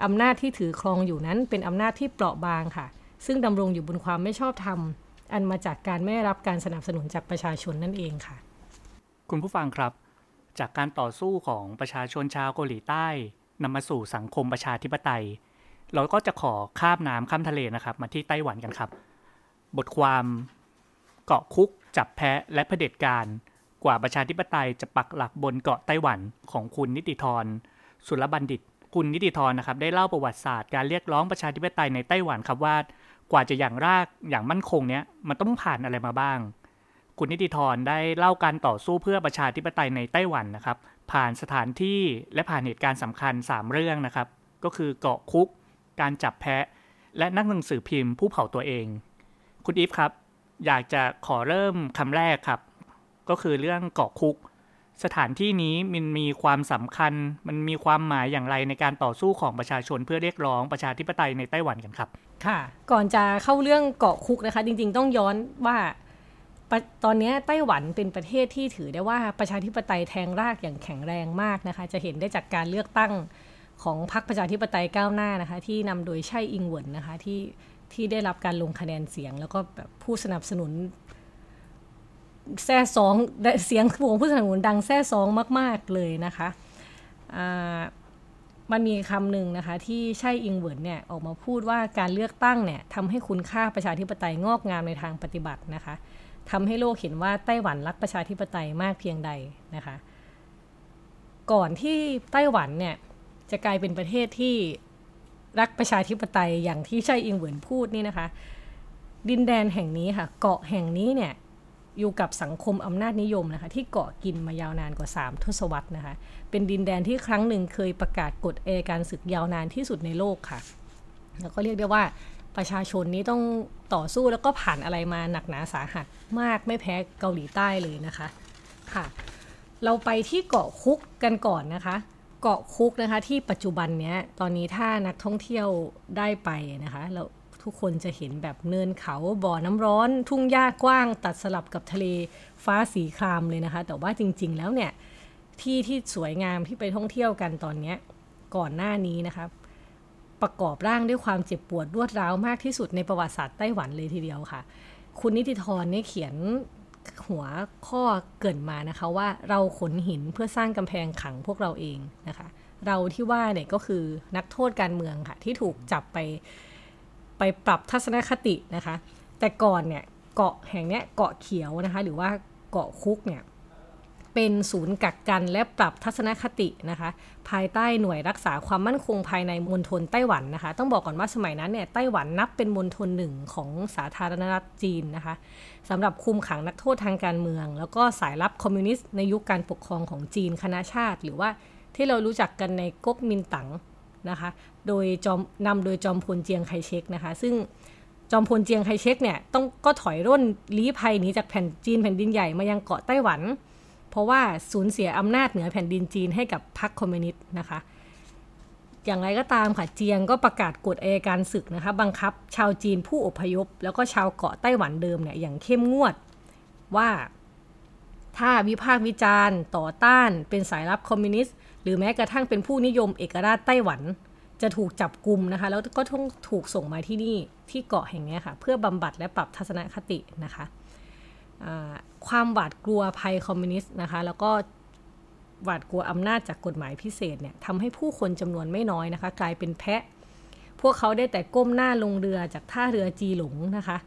อำนาจที่ถือครองอยู่นั้นเป็นอำนาจที่เปราะบางค่ะ ซึ่งดำรงอยู่บนความไม่ชอบธรรมอันมาจากการไม่รับการสนับสนุนจากประชาชนนั่นเองค่ะ คุณผู้ฟังครับ จากการต่อสู้ของประชาชนชาวเกาหลีใต้ นำมาสู่สังคมประชาธิปไตย เราก็จะขอข้ามน้ำข้ามทะเลนะครับ มาที่ไต้หวันกันครับ บทความเกาะคุก จับแพะและเผด็จการ กว่าประชาธิปไตยจะปักหลักบนเกาะไต้หวันของคุณนิติธรสุรบัณฑิต คุณนิติธรนะครับ ได้เล่าประวัติศาสตร์การเรียกร้องประชาธิปไตยในไต้หวันครับว่ากว่าจะอย่างรากอย่างมั่นคงเนี้ยมันต้องผ่านอะไรมาบ้าง คุณนิติธรได้เล่าการต่อสู้เพื่อประชาธิปไตยในไต้หวันนะครับ ผ่านสถานที่และผ่านเหตุการณ์สำคัญ 3 เรื่องนะครับ ก็คือเกาะคุก การจับแพะ และนักหนังสือพิมพ์ผู้เผาตัวเอง คุณอีฟครับ อยากจะขอเริ่มคำแรกครับ ก็คือเรื่องเกาะคุก สถานที่นี้มันมีความสำคัญ มันมีความหมายอย่างไรในการต่อสู้ของประชาชนเพื่อเรียกร้องประชาธิปไตยในไต้หวันกันครับ ค่ะ ก่อนจะเข้าเรื่องเกาะคุกนะคะ จริง ๆ ต้องย้อนว่า ตอนนี้ไต้หวันเป็นประเทศที่ถือได้ว่าประชาธิปไตยแทงรากอย่างแข็งแรงมากนะคะ จะเห็นได้จากการเลือกตั้งของพรรคประชาธิปไตยก้าวหน้านะคะ ที่นำโดยไช่อิงเหวินนะคะที่ที่ได้รับการลงคะแนนเสียง แล้วก็แบบผู้สนับสนุนแซ่ซองเสียงของผู้สนับสนุนดังแซ่ซองมาก ๆ เลยนะคะมันมีคำหนึ่งนะคะ ที่ใช่อิงเหวินเนี่ยออกมาพูดว่าการเลือกตั้งเนี่ยทำให้คุณค่าประชาธิปไตยงอกงามในทางปฏิบัตินะคะ ทำให้โลกเห็นว่าไต้หวันรักประชาธิปไตยมากเพียงใดนะคะ ก่อนที่ไต้หวันเนี่ยจะกลายเป็นประเทศที่รักประชาธิปไตยอย่างที่ใช่อิงเหวินพูดนี่นะคะ ดินแดนแห่งนี้ค่ะ เกาะแห่งนี้เนี่ยอยู่กับสังคมอำนาจนิยมนะคะ ที่เกาะกินมายาวนานกว่า 3 ทศวรรษนะคะ เป็นดินแดนที่ครั้งหนึ่งเคยประกาศกฎเอการศึกยาวนานที่สุดในโลกค่ะ แล้วก็เรียกได้ว่า ประชาชนนี้ต้องต่อสู้แล้วก็ผ่านอะไรมาหนักหนาสาหัสมากไม่แพ้เกาหลีใต้เลยนะคะค่ะ เราไปที่เกาะคุกกันก่อนนะคะ เกาะคุกนะคะที่ปัจจุบันเนี้ยตอนนี้ถ้านักท่องเที่ยวได้ไปนะคะแล้วทุกคนจะเห็นแบบเนินเขาบ่อน้ำร้อน ทุ่งหญ้ากว้าง ตัดสลับกับทะเลฟ้าสีครามเลยนะคะ แต่ว่าจริง ๆ แล้วเนี่ยที่ที่สวยงามที่ไปท่องเที่ยวกันตอนนี้ก่อนหน้านี้นะคะ ประกอบร่างด้วยความเจ็บปวดรวดร้าวมากที่สุดในประวัติศาสตร์ไต้หวันเลยทีเดียวค่ะ คุณนิติธรเนี่ยเขียนหัวข้อเกินมานะคะว่าเราขนหินเพื่อสร้างกำแพงขังพวกเราเองนะคะ เราที่ว่าเนี่ยก็คือนักโทษการเมืองค่ะ ที่ถูกจับไปไปปรับทัศนคตินะคะ แต่ก่อนเนี่ยเกาะแห่งเนี้ยเกาะเขียวนะคะ หรือว่าเกาะคุกเนี่ย เป็นศูนย์กักกันและปรับทัศนคตินะคะ ภายใต้หน่วยรักษาความมั่นคงภายในมณฑลไต้หวันนะคะ ต้องบอกก่อนว่าสมัยนั้นเนี่ยไต้หวันนับเป็นมณฑลหนึ่งของสาธารณรัฐจีนนะคะสำหรับคุมขังนักโทษทางการเมือง แล้วก็สายลับคอมมิวนิสต์ในยุคการปกครองของจีนคณะชาติ หรือว่าที่เรารู้จักกันในก๊กมินตั๋งนะคะ โดยจอมนำโดยจอมพลเจียงไคเชกนะคะ ซึ่งจอมพลเจียงไคเชกเนี่ยต้องก็ถอยร่นลี้ภัยหนีจากแผ่นจีนแผ่นดินใหญ่มายังเกาะไต้หวัน เพราะว่าสูญเสียอำนาจเหนือแผ่นดินจีนให้กับพรรคคอมมิวนิสต์นะคะ อย่างไรก็ตามค่ะเจียงก็ประกาศกฎอัยการศึกนะคะ บังคับชาวจีนผู้อพยพ แล้วก็ชาวเกาะไต้หวันเดิมเนี่ยอย่างเข้มงวดว่าถ้าวิพากษ์วิจารณ์ ต่อต้านเป็นสายลับคอมมิวนิสต์หรือแม้กระทั่งเป็นผู้นิยมเอกราชไต้หวัน จะถูกจับกลุ่มนะคะ แล้วก็ต้องถูกส่งมาที่นี่ที่เกาะแห่งนี้ค่ะ เพื่อบำบัดและปรับทัศนคตินะคะ ความหวาดกลัวภัยคอมมิวนิสต์นะคะ แล้วก็หวาดกลัวอำนาจจากกฎหมายพิเศษเนี่ยทำให้ผู้คนจำนวนไม่น้อยนะคะ กลายเป็นแพะ พวกเขาได้แต่ก้มหน้าลงเรือจากท่าเรือจีหลงนะคะ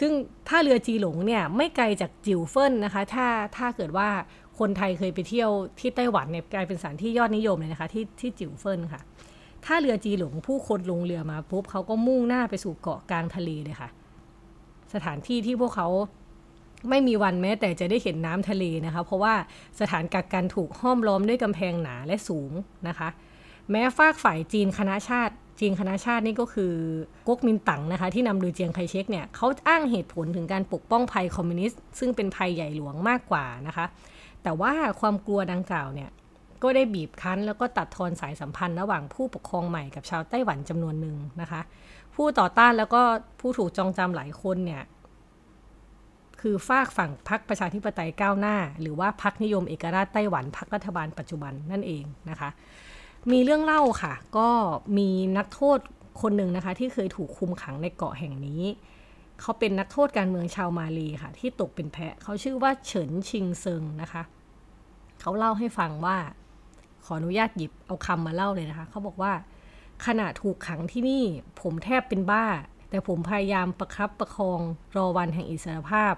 ซึ่งท่าเรือจีหลงเนี่ยไม่ไกลจากจิวเฟินนะคะ ถ้าถ้าเกิดว่าคนไทยเคยไปเที่ยวที่ไต้หวันเนี่ยกลายเป็นสถานที่ยอดนิยมเลยนะคะ ที่ที่จิวเฟินค่ะท่าเรือจีหลงผู้คนลงเรือมาปุ๊บเขาก็มุ่งหน้าไปสู่เกาะกลางทะเลเลยค่ะ สถานที่ที่พวกเขา ไม่มีวันแม้แต่จะได้เห็นน้ำทะเลนะคะ เพราะว่าสถานกักกันถูกห้อมล้อมด้วยกำแพงหนาและสูงนะคะ แม้ฟากฝ่ายจีนคณะชาติ จีนคณะชาตินี่ก็คือก๊กมินตั๋งนะคะ ที่นำโดยเจียงไคเชกเนี่ยเขาอ้างเหตุผลถึงการปกป้องภัยคอมมิวนิสต์ซึ่งเป็นภัยใหญ่หลวงมากกว่านะคะ แต่ว่าความกลัวดังกล่าวเนี่ยก็ได้บีบคั้นแล้วก็ตัดทอนสายสัมพันธ์ระหว่างผู้ปกครองใหม่กับชาวไต้หวันจำนวนหนึ่งนะคะ ผู้ต่อต้านแล้วก็ผู้ถูกจองจำหลายคนเนี่ย คือฝากฝั่งพรรคประชาธิปไตยก้าวหน้า หรือว่าพรรคนิยมเอกราชไต้หวันพรรครัฐบาลปัจจุบันนั่นเองนะคะ มีเรื่องเล่าค่ะ ก็มีนักโทษคนหนึ่งนะคะ ที่เคยถูกคุมขังในเกาะแห่งนี้ เขาเป็นนักโทษการเมืองชาวมาลีค่ะ ที่ตกเป็นแพะเขาชื่อว่าเฉินชิงเซิงนะคะ เขาเล่าให้ฟังว่าขออนุญาตหยิบเอาคำมาเล่าเลยนะคะ เขาบอกว่าขณะถูกขังที่นี่ผมแทบเป็นบ้า แต่ผมพยายามประครับประคองรอวันแห่งอิสรภาพ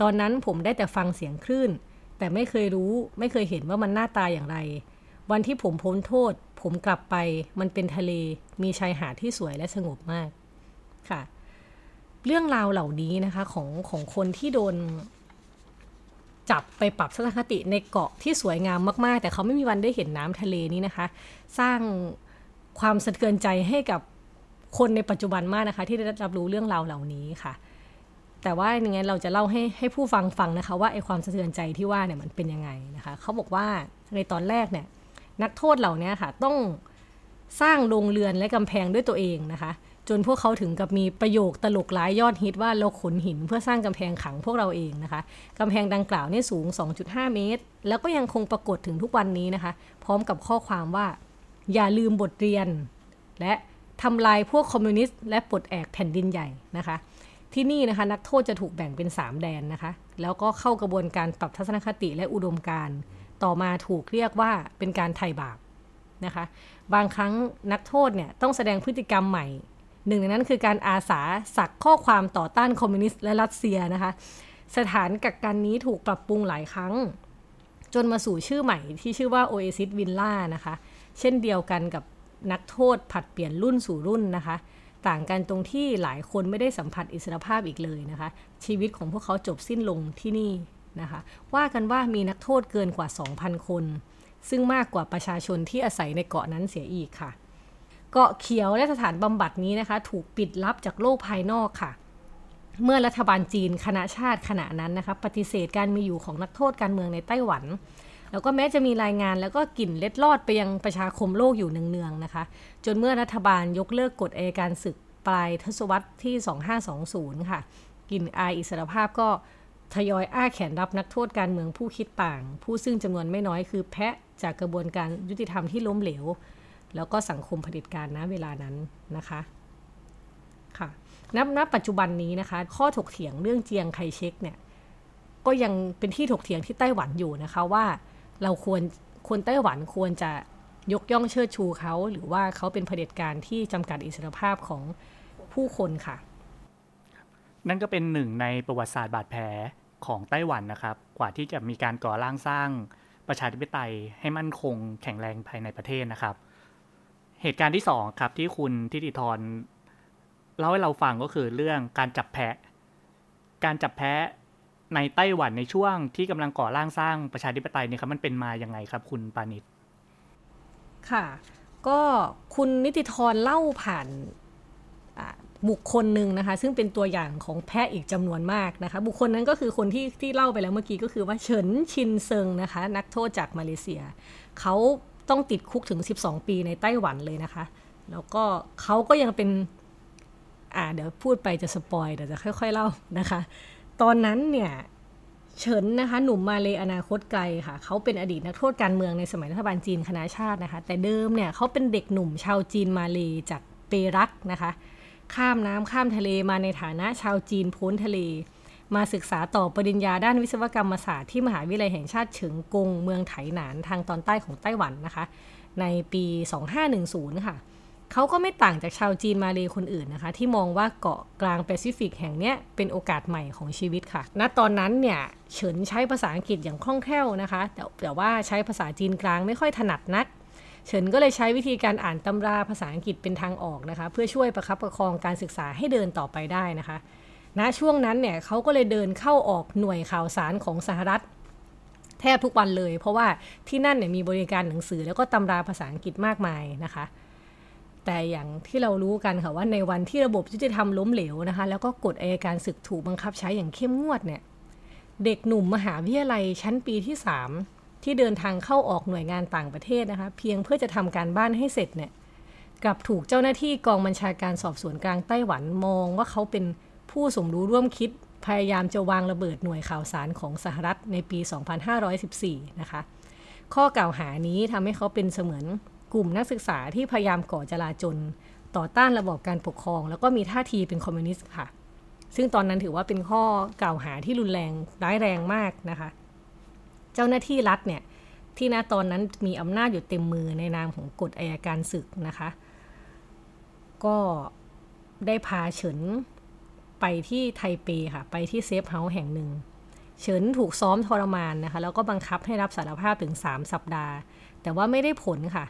ตอนนั้นผมได้แต่ฟังเสียงคลื่น แต่ไม่เคยรู้ไม่เคยเห็นว่ามันหน้าตาอย่างไร วันที่ผมพ้นโทษ ผมกลับไปมันเป็นทะเล มีชายหาดที่สวยและสงบมากค่ะ เรื่องราวเหล่านี้นะคะของของคนที่โดนจับไปปรับทัศนคติในเกาะที่สวยงามมากๆ แต่เขาไม่มีวันได้เห็นน้ำทะเลนี้นะคะ สร้างความสะเทือนใจให้กับคนในปัจจุบันมากนะคะ ที่ได้รับรู้เรื่องราวเหล่านี้ค่ะ แต่ว่าอย่างไงเราจะเล่าให้ให้ผู้ฟังฟังนะคะ ว่าไอความสะเทือนใจที่ว่าเนี่ยมันเป็นยังไงนะคะเขาบอกว่าในตอนแรกเนี่ยนักโทษเหล่านี้ค่ะต้องสร้างโรงเรือนและกำแพงด้วยตัวเองนะคะ จนพวกเขาถึงกับมีประโยคตลกร้ายยอดฮิตว่าเราขนหินเพื่อสร้างกำแพงขังพวกเราเองนะคะกำแพงดังกล่าวนี่สูง 2.5 เมตร แล้วก็ยังคงปรากฏถึงทุกวันนี้นะคะ พร้อมกับข้อความว่า อย่าลืมบทเรียน และทำลายพวกคอมมิวนิสต์และปลดแอกแผ่นดินใหญ่นะคะ ที่นี่นะคะนักโทษจะถูกแบ่งเป็น 3 แดนนะคะ แล้วก็เข้ากระบวนการปรับทัศนคติและอุดมการต่อมาถูกเรียกว่าเป็นการไถ่บาปนะคะ บางครั้งนักโทษเนี่ยต้องแสดงพฤติกรรมใหม่ หนึ่งในนั้นคือการอาสาสักข้อความต่อต้านคอมมิวนิสต์และรัสเซียนะคะ สถานกักกันนี้ถูกปรับปรุงหลายครั้ง จนมาสู่ชื่อใหม่ที่ชื่อว่า Oasis Villa นะคะ เช่นเดียวกันกับนักโทษผัดเปลี่ยนรุ่นสู่รุ่นนะคะ ต่างกันตรงที่หลายคนไม่ได้สัมผัสอิสรภาพอีกเลยนะคะ ชีวิตของพวกเขาจบสิ้นลงที่นี่นะคะ ว่ากันว่ามีนักโทษเกินกว่า 2,000 คน ซึ่งมากกว่าประชาชนที่อาศัยในเกาะนั้นเสียอีกค่ะ เกาะเขียวและสถานบำบัดนี้นะคะ ถูกปิดลับจากโลกภายนอกค่ะ เมื่อรัฐบาลจีนคณะชาติขณะนั้นนะคะ ปฏิเสธการมีอยู่ของนักโทษการเมืองในไต้หวัน แล้วก็แม้จะมีรายงานแล้วก็กลิ่นเล็ดลอดไปยังประชาคมโลกอยู่เนืองๆนะคะ จนเมื่อรัฐบาลยกเลิกกฎอัยการศึกปลายทศวรรษที่ 2520 ค่ะกลิ่นอายอิสรภาพก็ทยอยอ้าแขนรับนักโทษการเมืองผู้คิดต่าง ผู้ซึ่งจำนวนไม่น้อยคือแพะจากกระบวนการยุติธรรมที่ล้มเหลว แล้วก็สังคมเผด็จการนะเวลานั้นนะคะค่ะนับณปัจจุบันนี้นะคะ ข้อถกเถียงเรื่องเจียงไคเชกเนี่ยก็ยังเป็นที่ถกเถียงที่ไต้หวันอยู่นะคะว่า เราควรคนไต้หวันควรจะยกย่องเชิดชูเขา หรือว่าเขาเป็นเผด็จการที่จำกัดอิสรภาพของผู้คนค่ะ นั่นก็เป็นหนึ่งในประวัติศาสตร์บาดแผลของไต้หวันนะครับ กว่าที่จะมีการก่อร่างสร้างประชาธิปไตยให้มั่นคงแข็งแรงภายในประเทศนะครับ เหตุการณ์ที่สองครับที่คุณทิติธรเล่าให้เราฟังก็คือเรื่องการจับแพะ การจับแพะ ในไต้หวันในช่วงที่กำลังก่อร่างสร้างประชาธิปไตยเนี่ยครับมันเป็นมาอย่างไงครับ คุณปานิชค่ะ ก็คุณนิติธรเล่าผ่านบุคคลหนึ่งนะคะ ซึ่งเป็นตัวอย่างของแพะอีกจำนวนมากนะคะ บุคคลนั้นก็คือคนที่ที่เล่าไปแล้วเมื่อกี้ก็คือว่าเฉินชินเซิงนะคะ นักโทษจากมาเลเซีย เขาต้องติดคุกถึง 12 ปีในไต้หวันเลยนะคะ แล้วก็เขาก็ยังเป็น อ่าเดี๋ยวพูดไปจะ spoil เดี๋ยวจะค่อย ๆ เล่านะคะ ตอนนั้นเนี่ยเฉินนะคะหนุ่มมาเลยอนาคตไกลค่ะ เขาเป็นอดีตนักโทษการเมืองในสมัยรัฐบาลจีนคณะชาตินะคะ แต่เดิมเนี่ยเขาเป็นเด็กหนุ่มชาวจีนมาเลยจากเปรักนะคะ ข้ามน้ำข้ามทะเลมาในฐานะชาวจีนพ้นทะเล มาศึกษาต่อปริญญาด้านวิศวกรรมศาสตร์ที่มหาวิทยาลัยแห่งชาติเฉิงกงเมืองไถหนานทางตอนใต้ของไต้หวันนะคะ ในปี 2510 ค่ะ เขาก็ไม่ต่างจากชาวจีนมาเลยคนอื่นนะคะ ที่มองว่าเกาะกลางแปซิฟิกแห่งนี้เป็นโอกาสใหม่ของชีวิตค่ะ ณ ตอนนั้นเนี่ยเฉินใช้ภาษาอังกฤษอย่างคล่องแคล่วนะคะ แต่แต่ว่าใช้ภาษาจีนกลางไม่ค่อยถนัดนัก เฉินก็เลยใช้วิธีการอ่านตำราภาษาอังกฤษเป็นทางออกนะคะ เพื่อช่วยประคับประคองการศึกษาให้เดินต่อไปได้นะคะ ณ ช่วงนั้นเนี่ยเขาก็เลยเดินเข้าออกหน่วยข่าวสารของสหรัฐแทบทุกวันเลย เพราะว่าที่นั่นเนี่ยมีบริการหนังสือแล้วก็ตำราภาษาอังกฤษมากมายนะคะ แต่อย่างที่เรารู้กันค่ะว่าในวันที่ระบบยุติธรรมล้มเหลวนะคะ แล้วก็กฎอายการศึกถูกบังคับใช้อย่างเข้มงวดเนี่ยเด็กหนุ่มมหาวิทยาลัยชั้นปีที่ 3 ที่เดินทางเข้าออกหน่วยงานต่างประเทศนะคะ เพียงเพื่อจะทำการบ้านให้เสร็จเนี่ยกลับถูกเจ้าหน้าที่กองบัญชาการสอบสวนกลางไต้หวันมองว่าเขาเป็นผู้สมรู้ร่วมคิดพยายามจะวางระเบิดหน่วยข่าวสารของสหรัฐในปี 2514 นะคะ ข้อกล่าวหานี้ทำให้เขาเป็นเสมือน กลุ่มนักศึกษาที่พยายามก่อจลาจลต่อต้านระบอบการปกครอง แล้วก็มีท่าทีเป็นคอมมิวนิสต์ค่ะ ซึ่งตอนนั้นถือว่าเป็นข้อกล่าวหาที่รุนแรงร้ายแรงมากนะคะ เจ้าหน้าที่รัฐเนี่ยที่ณตอนนั้นมีอำนาจอยู่เต็มมือในนามของกฎอัยการศึกนะคะ ก็ได้พาเฉินไปที่ไทเปค่ะ ไปที่ safe house แห่งหนึ่ง เฉินถูกซ้อมทรมานนะคะ แล้วก็บังคับให้รับสารภาพถึง 3 สัปดาห์ แต่ว่าไม่ได้ผลค่ะ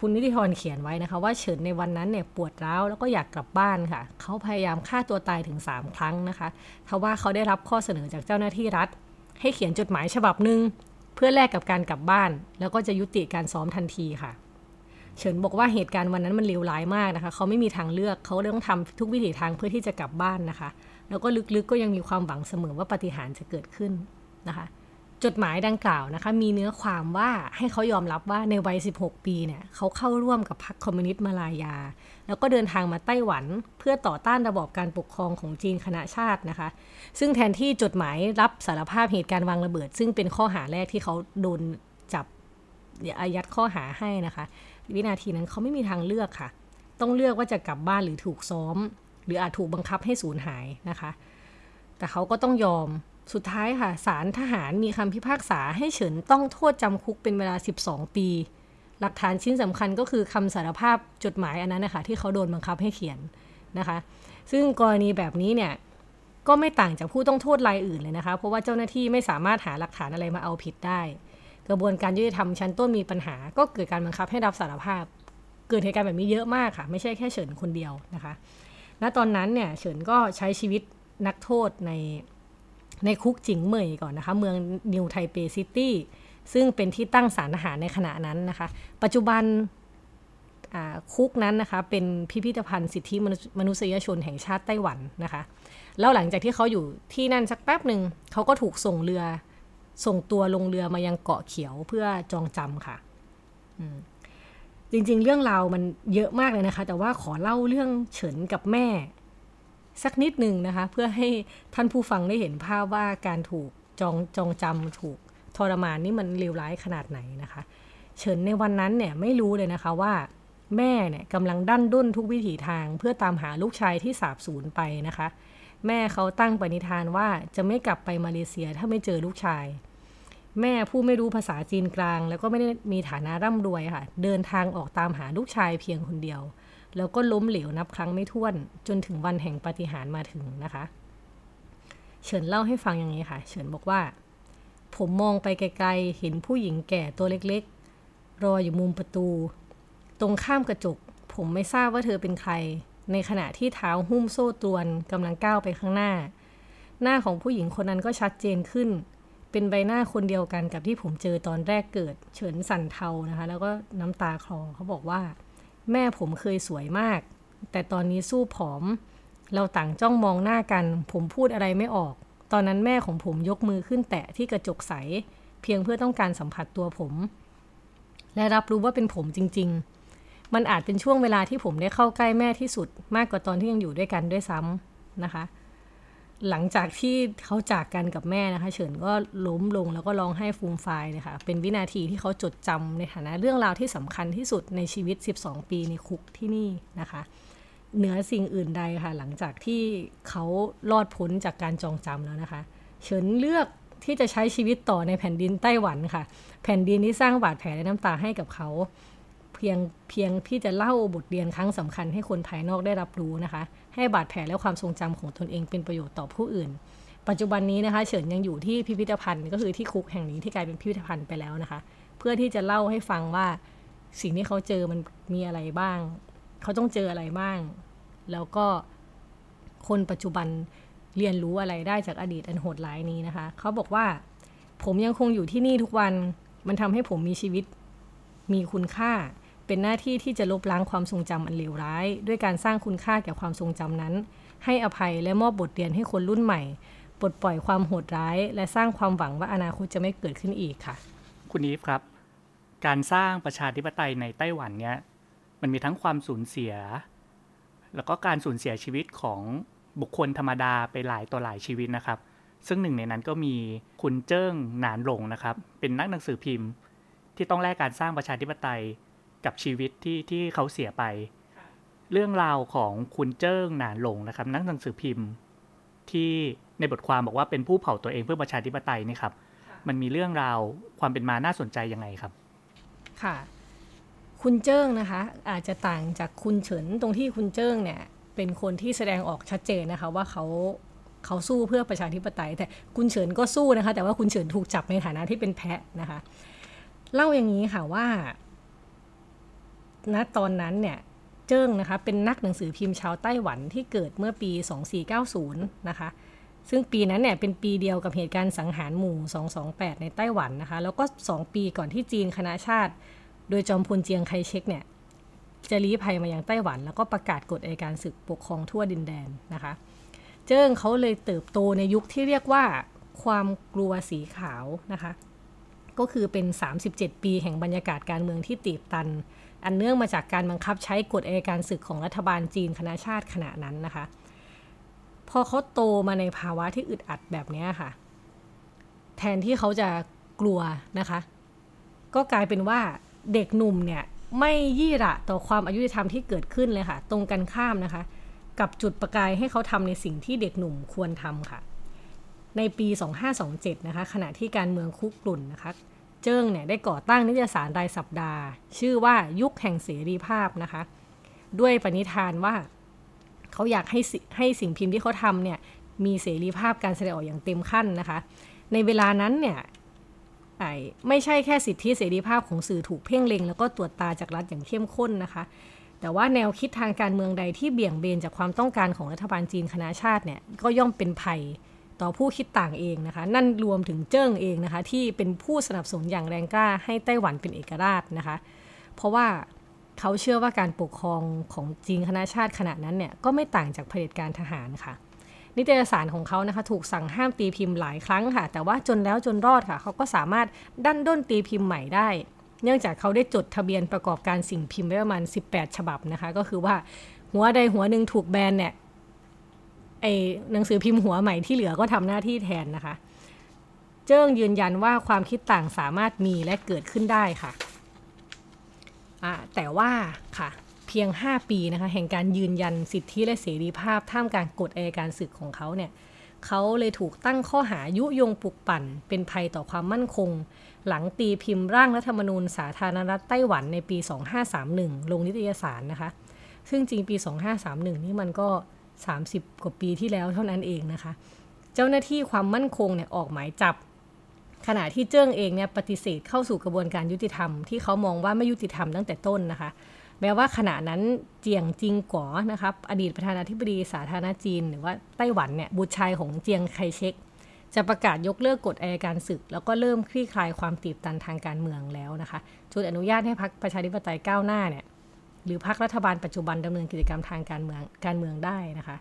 คุณนิติธรเขียนไว้นะคะว่าเฉินในวันนั้นเนี่ยปวดร้าวแล้วก็อยากกลับบ้านค่ะ เขาพยายามฆ่าตัวตายถึง 3 ครั้งนะคะทว่าเขาได้รับข้อเสนอจากเจ้าหน้าที่รัฐ ให้เขียนจดหมายฉบับหนึ่งเพื่อแลกกับการกลับบ้าน แล้วก็จะยุติการซ้อมทันทีค่ะ เฉินบอกว่าเหตุการณ์วันนั้นมันเลวร้ายมากนะคะ เขาไม่มีทางเลือกเขาเลยต้องทำทุกวิถีทางเพื่อที่จะกลับบ้านนะคะ แล้วก็ลึกๆก็ยังมีความหวังเสมอว่าปฏิหารจะเกิดขึ้นนะคะ จดหมายดังกล่าวนะคะมีเนื้อความว่าให้เขายอมรับว่าในวัย 16 ปีเนี่ยเขาเข้าร่วมกับพรรคคอมมิวนิสต์มาลายา แล้วก็เดินทางมาไต้หวัน เพื่อต่อต้านระบอบการปกครองของจีนคณะชาตินะคะ ซึ่งแทนที่จดหมายรับสารภาพเหตุการณ์วางระเบิด ซึ่งเป็นข้อหาแรกที่เขาโดนจับอายัดข้อหาให้นะคะ วินาทีนั้นเขาไม่มีทางเลือกค่ะ ต้องเลือกว่าจะกลับบ้านหรือถูกซ้อม หรืออาจถูกบังคับให้สูญหายนะคะ แต่เขาก็ต้องยอม สุดท้ายค่ะศาลทหารมีคำพิพากษาให้เฉินต้องโทษจำคุกเป็นเวลา 12 ปี หลักฐานชิ้นสำคัญก็คือคำสารภาพจดหมายอันนั้นนะคะที่เขาโดนบังคับให้เขียนนะคะ ซึ่งกรณีแบบนี้เนี่ยก็ไม่ต่างจากผู้ต้องโทษรายอื่นเลยนะคะ เพราะว่าเจ้าหน้าที่ไม่สามารถหาหลักฐานอะไรมาเอาผิดได้ กระบวนการยุติธรรมชั้นต้นมีปัญหา ก็เกิดการบังคับให้รับสารภาพ เกิดเหตุการณ์แบบนี้เยอะมากค่ะ ไม่ใช่แค่เฉินคนเดียวนะคะ ณตอนนั้นเนี่ยเฉินก็ใช้ชีวิตนักโทษใน ในคุกจิงเหมยก่อนนะคะ เมืองนิวไทเปซิตี้ซึ่งเป็นที่ตั้งศาลทหารในขณะนั้นนะคะ ปัจจุบันคุกนั้นนะคะ เป็นพิพิธภัณฑ์สิทธิมนุษยชนแห่งชาติไต้หวันนะคะ แล้วหลังจากที่เขาอยู่ที่นั่นสักแป๊บหนึ่งเขาก็ถูกส่งเรือส่งตัวลงเรือมายังเกาะเขียวเพื่อจองจำค่ะจริงๆ เรื่องราวมันเยอะมากเลยนะคะ แต่ว่าขอเล่าเรื่องเฉินกับแม่ สักนิดหนึ่งนะคะ เพื่อให้ท่านผู้ฟังได้เห็นภาพว่าการถูกจองจองจำถูกทรมานนี่มันเลวร้ายขนาดไหนนะคะ เฉินในวันนั้นเนี่ยไม่รู้เลยนะคะว่าแม่เนี่ยกำลังดั้นด้นทุกวิถีทาง เพื่อตามหาลูกชายที่สาบสูญไปนะคะ แม่เขาตั้งปณิธานว่าจะไม่กลับไปมาเลเซียถ้าไม่เจอลูกชาย แม่ผู้ไม่รู้ภาษาจีนกลาง แล้วก็ไม่ได้มีฐานะร่ำรวยค่ะ เดินทางออกตามหาลูกชายเพียงคนเดียว แล้วก็ล้มเหลวนับครั้งไม่ถ้วน จนถึงวันแห่งปฏิหารมาถึงนะคะ เฉินเล่าให้ฟังอย่างนี้ค่ะ เฉินบอกว่า ผมมองไปไกลๆ เห็นผู้หญิงแก่ตัวเล็กๆ รออยู่มุมประตู ตรงข้ามกระจก ผมไม่ทราบว่าเธอเป็นใคร ในขณะที่เท้าหุ้มโซ่ตรวนกำลังก้าวไปข้างหน้า หน้าของผู้หญิงคนนั้นก็ชัดเจนขึ้นเป็นใบหน้าคนเดียวกันกับที่ผมเจอตอนแรกเกิด เฉินสั่นเทานะคะ แล้วก็น้ำตาคลอเขาบอกว่า แม่ผมเคยสวยมาก แต่ตอนนี้สู้ผอม เราต่างจ้องมองหน้ากัน ผมพูดอะไรไม่ออก ตอนนั้นแม่ของผมยกมือขึ้นแตะที่กระจกใส เพียงเพื่อต้องการสัมผัสตัวผม และรับรู้ว่าเป็นผมจริง ๆ มันอาจเป็นช่วงเวลาที่ผมได้เข้าใกล้แม่ที่สุด มากกว่าตอนที่ยังอยู่ด้วยกันด้วยซ้ำนะคะ หลังจากที่เขาจากกันกับแม่นะคะ เฉินก็ล้มลงแล้วก็ร้องไห้ฟูมฟายเลยค่ะ เป็นวินาทีที่เขาจดจำในฐานะเรื่องราวที่สำคัญที่สุดในชีวิต 12 ปีในคุกที่นี่นะคะ เหนือสิ่งอื่นใดค่ะ หลังจากที่เขารอดพ้นจากการจองจำแล้วนะคะ เฉินเลือกที่จะใช้ชีวิตต่อในแผ่นดินไต้หวันค่ะ แผ่นดินที่สร้างบาดแผลและน้ำตาให้กับเขาเพียงเพียงที่จะเล่าบทเรียนครั้งสำคัญให้คนภายนอกได้รับรู้นะคะ ให้บาดแผลและความทรงจำของตนเองเป็นประโยชน์ต่อผู้อื่น ปัจจุบันนี้นะคะเฉินยังอยู่ที่พิพิธภัณฑ์ก็คือที่คุกแห่งนี้ที่กลายเป็นพิพิธภัณฑ์ไปแล้วนะคะ เพื่อที่จะเล่าให้ฟังว่าสิ่งที่เขาเจอมันมีอะไรบ้าง เขาต้องเจออะไรบ้าง แล้วก็คนปัจจุบันเรียนรู้อะไรได้จากอดีตอันโหดร้ายนี้นะคะ เขาบอกว่า ผมยังคงอยู่ที่นี่ทุกวัน มันทำให้ผมมีชีวิตมีคุณค่า เป็นหน้าที่ที่จะลบล้างความทรงจำอันเลวร้าย ด้วยการสร้างคุณค่าแก่ความทรงจำนั้น ให้อภัยและมอบบทเรียนให้คนรุ่นใหม่ ปลดปล่อยความโหดร้าย และสร้างความหวังว่าอนาคตจะไม่เกิดขึ้นอีกค่ะ คุณอีฟครับ การสร้างประชาธิปไตยในไต้หวันเนี่ยมันมีทั้งความสูญเสีย แล้วก็การสูญเสียชีวิตของบุคคลธรรมดาไปหลายต่อหลายชีวิตนะครับ ซึ่งหนึ่งในนั้นก็มีคุณเจิ้งหนานหลงนะครับ เป็นนักหนังสือพิมพ์ ที่ต้องแลกการสร้างประชาธิปไตย กับชีวิตที่ที่เขาเสียไป เรื่องราวของคุณเจิ้งหนานหลงนะครับ นักหนังสือพิมพ์ ที่ในบทความบอกว่าเป็นผู้เผาตัวเองเพื่อประชาธิปไตยนี่ครับ มันมีเรื่องราวความเป็นมาน่าสนใจยังไงครับ ค่ะ คุณเจิ้งนะคะ อาจจะต่างจากคุณเฉินตรงที่คุณเจิ้งเนี่ยเป็นคนที่แสดงออกชัดเจนนะคะว่าเขาเขาสู้เพื่อประชาธิปไตย แต่คุณเฉินก็สู้นะคะ แต่ว่าคุณเฉินถูกจับในฐานะที่เป็นแพะนะคะ เล่าอย่างนี้ค่ะว่า ณตอนนั้นเนี่ยเจิ้งนะคะเป็นนักหนังสือพิมพ์ชาวไต้หวันที่เกิดเมื่อปี 2490 นะคะ ซึ่งปีนั้นเนี่ยเป็นปีเดียวกับเหตุการณ์สังหารหมู่ 228 ในไต้หวันนะคะ แล้วก็ 2 ปีก่อนที่จีนคณะชาติ โดยจอมพลเจียงไคเชกเนี่ยจะลี้ภัยมายังไต้หวัน แล้วก็ประกาศกฎอัยการศึกปกครองทั่วดินแดนนะคะ เจิ้งเขาเลยเติบโตในยุคที่เรียกว่าความกลัวสีขาวนะคะ ก็คือเป็น 37 ปีแห่งบรรยากาศการเมืองที่ตีบตัน อันเนื่องมาจากการบังคับใช้กฎอัยการศึกของรัฐบาลจีนคณะชาติขณะนั้นนะคะ พอเขาโตมาในภาวะที่อึดอัดแบบนี้ค่ะ แทนที่เขาจะกลัวนะคะ ก็กลายเป็นว่าเด็กหนุ่มเนี่ยไม่ยี่ระต่อความอายุธรรมที่เกิดขึ้นเลยค่ะ ตรงกันข้ามนะคะ กับจุดประกายให้เขาทำในสิ่งที่เด็กหนุ่มควรทำค่ะ ในปี 2527 นะคะ ขณะที่การเมืองคุกรุ่นนะคะ เจิ้งเนี่ยได้ก่อตั้งนิตยสารรายสัปดาห์ ชื่อว่ายุคแห่งเสรีภาพนะคะ ด้วยปณิธานว่าเขาอยากให้สิให้สิ่งพิมพ์ที่เขาทำเนี่ยมีเสรีภาพการแสดงออกอย่างเต็มขั้นนะคะ ในเวลานั้นเนี่ยไม่ใช่แค่สิทธิเสรีภาพของสื่อถูกเพ่งเล็ง แล้วก็ตรวจตาจากรัฐอย่างเข้มข้นนะคะ แต่ว่าแนวคิดทางการเมืองใดที่เบี่ยงเบนจากความต้องการของรัฐบาลจีนคณะชาติเนี่ยก็ย่อมเป็นภัย ต่อผู้คิดต่างเองนะคะ นั่นรวมถึงเจิ้งเองนะคะ ที่เป็นผู้สนับสนุนอย่างแรงกล้าให้ไต้หวันเป็นเอกราชนะคะ เพราะว่าเขาเชื่อว่าการปกครองของจีนคณะชาติขณะนั้นเนี่ยก็ไม่ต่างจากเผด็จการทหารค่ะ นิตยสารของเขานะคะถูกสั่งห้ามตีพิมพ์หลายครั้งค่ะ แต่ว่าจนแล้วจนรอดค่ะ เขาก็สามารถดันด้นตีพิมพ์ใหม่ได้ เนื่องจากเขาได้จดทะเบียนประกอบการสิ่งพิมพ์ไว้ประมาณ 18 ฉบับนะคะ ก็คือว่าหัวใดหัวหนึ่งถูกแบนเนี่ย ไอหนังสือพิมพ์หัวใหม่ที่เหลือก็ทำหน้าที่แทนนะคะ เจิ้งยืนยันว่าความคิดต่างสามารถมีและเกิดขึ้นได้ค่ะแต่ว่าค่ะเพียง 5 ปีนะคะแห่งการยืนยันสิทธิและเสรีภาพท่ามกลางกฎอัยการศึกของเขาเนี่ยเขาเลยถูกตั้งข้อหายุยงปลุกปั่น เป็นภัยต่อความมั่นคง หลังตีพิมพ์ร่างรัฐธรรมนูญสาธารณรัฐไต้หวันในปี 2531 ลงนิตยสารนะคะ ซึ่งจริงปี 2531 นี่มันก็ 30 กว่าปีที่แล้วเท่านั้นเองนะคะ เจ้าหน้าที่ความมั่นคงเนี่ยออกหมายจับ ขณะที่เจิ้งเองเนี่ยปฏิเสธเข้าสู่กระบวนการยุติธรรมที่เขามองว่าไม่ยุติธรรมตั้งแต่ต้นนะคะแม้ว่าขณะนั้นเจียงจิงก๋อนะครับอดีตประธานาธิบดีสาธารณจีน หรือว่าไต้หวันเนี่ยบุตรชายของเจียงไคเชกจะประกาศยกเลิกกฎอัยการศึก แล้วก็เริ่มคลี่คลายความตีบตันทางการเมืองแล้วนะคะจุดอนุญาตให้พรรคประชาธิปไตยก้าวหน้าเนี่ย หรือพรรครัฐบาลปัจจุบันดำเนินกิจกรรมทางการเมืองการเมืองได้นะคะ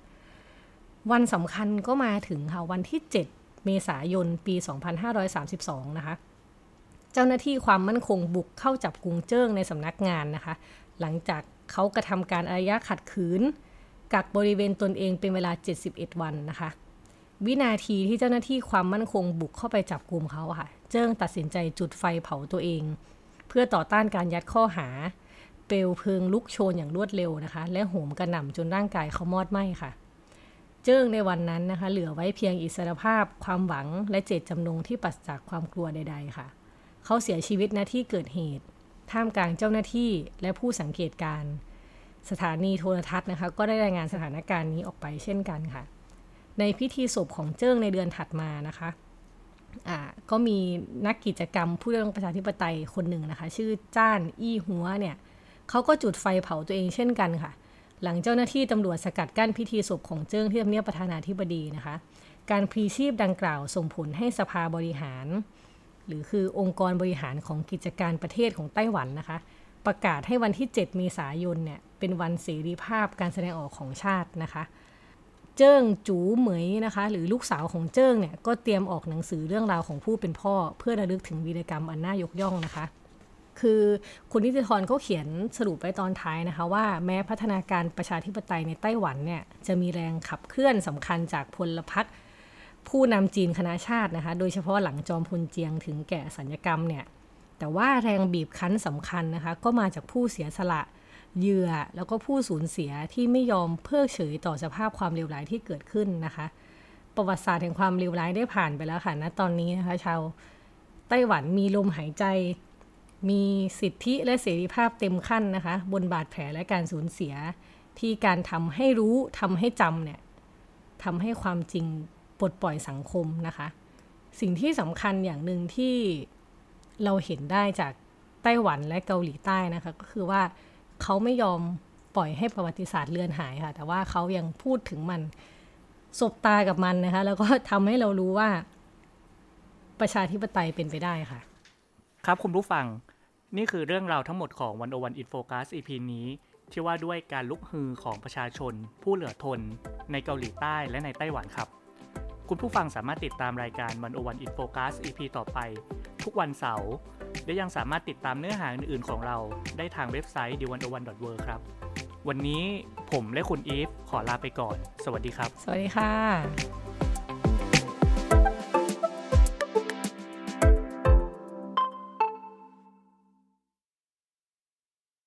วันสำคัญก็มาถึงค่ะวันที่ 7 เมษายนปี 2532 นะคะ เจ้าหน้าที่ความมั่นคงบุกเข้าจับกุงเจิ้งในสำนักงานนะคะ หลังจากเขากระทำการอารยะขัดขืน กักบริเวณตนเองเป็นเวลา 71 วันนะคะวินาทีที่เจ้าหน้าที่ความมั่นคงบุกเข้าไปจับกลุ่มเขาค่ะ เจิ้งตัดสินใจจุดไฟเผาตัวเอง เพื่อต่อต้านการยัดข้อหา เปลวเพลิงลุกโชนอย่างรวดเร็วนะคะ และโหมกระหน่ำจนร่างกายเขามอดไหม้ค่ะ เจิ้งในวันนั้นนะคะ เหลือไว้เพียงอิสรภาพ ความหวังและเจตจำนงที่ปราศจากความกลัวใด ๆ ค่ะ เขาเสียชีวิตณที่เกิดเหตุ ท่ามกลางเจ้าหน้าที่และผู้สังเกตการณ์สถานีโทรทัศน์นะคะ ก็ได้รายงานสถานการณ์นี้ออกไปเช่นกันค่ะ ในพิธีศพของเจิ้งในเดือนถัดมานะคะก็มีนักกิจกรรมผู้เรื่องประชาธิปไตยคนหนึ่งนะคะ ชื่อจ้านอี้หัวเนี่ย เขาก็จุดไฟเผาตัวเองเช่นกันค่ะ หลังเจ้าหน้าที่ตำรวจสกัดกั้นพิธีศพของเจิ้งที่ทำเนียบประธานาธิบดีนะคะ การพลีชีพดังกล่าวส่งผลให้สภาบริหาร หรือคือองค์กรบริหารของกิจการประเทศของไต้หวันนะคะปประกาศให้วันที่ 7 เมษายนเนี่ยเป็นวันเสรีภาพการแสดงออกของชาตินะคะเจิ้งจูเหมยนะคะ หรือลูกสาวของเจิ้งเนี่ย ก็เตรียมออกหนังสือเรื่องราวของผู้เป็นพ่อ เพื่อระลึกถึงวีรกรรมอันน่ายกย่องนะคะ คือคุณนิติธรเขาเขียนสรุปไว้ตอนท้ายนะคะว่าแม้พัฒนาการประชาธิปไตยในไต้หวันเนี่ยจะมีแรงขับเคลื่อนสำคัญจากพลพรรคผู้นำจีนคณะชาตินะคะ โดยเฉพาะหลังจอมพลเจียงถึงแก่สัญญกรรมเนี่ยแต่ว่าแรงบีบคั้นสำคัญนะคะ ก็มาจากผู้เสียสละเหยื่อแล้วก็ผู้สูญเสียที่ไม่ยอมเพิกเฉยต่อสภาพความเลวร้ายที่เกิดขึ้นนะคะ ประวัติศาสตร์แห่งความเลวร้ายได้ผ่านไปแล้วค่ะณตอนนี้นะคะ ชาวไต้หวันมีลมหายใจ มีสิทธิและเสรีภาพเต็มขั้นนะคะ บนบาดแผลและการสูญเสียที่การทำให้รู้ทำให้จำเนี่ยทำให้ความจริงปลดปล่อยสังคมนะคะ สิ่งที่สำคัญอย่างหนึ่งที่เราเห็นได้จากไต้หวันและเกาหลีใต้นะคะ ก็คือว่าเขาไม่ยอมปล่อยให้ประวัติศาสตร์เลือนหายค่ะ แต่ว่าเขายังพูดถึงมันสบตากับมันนะคะ แล้วก็ทำให้เรารู้ว่าประชาธิปไตยเป็นไปได้ค่ะ ครับคุณผู้ฟัง นี่คือเรื่องราวทั้งหมดของวันโอวันอินโฟกัส EP นี้ ที่ว่าด้วยการลุกฮือของประชาชน ผู้เหลือทน ในเกาหลีใต้และในไต้หวันครับ คุณผู้ฟังสามารถติดตามรายการวันโอวันอินโฟกัส EP ต่อไป ทุกวันเสาร์และยังสามารถติดตามเนื้อหาอื่นๆของเราได้ทางเว็บไซต์ d 1 0 1 w o r l d ครับ วันนี้ผมและคุณอีฟขอลาไปก่อน สวัสดีครับ สวัสดีค่ะ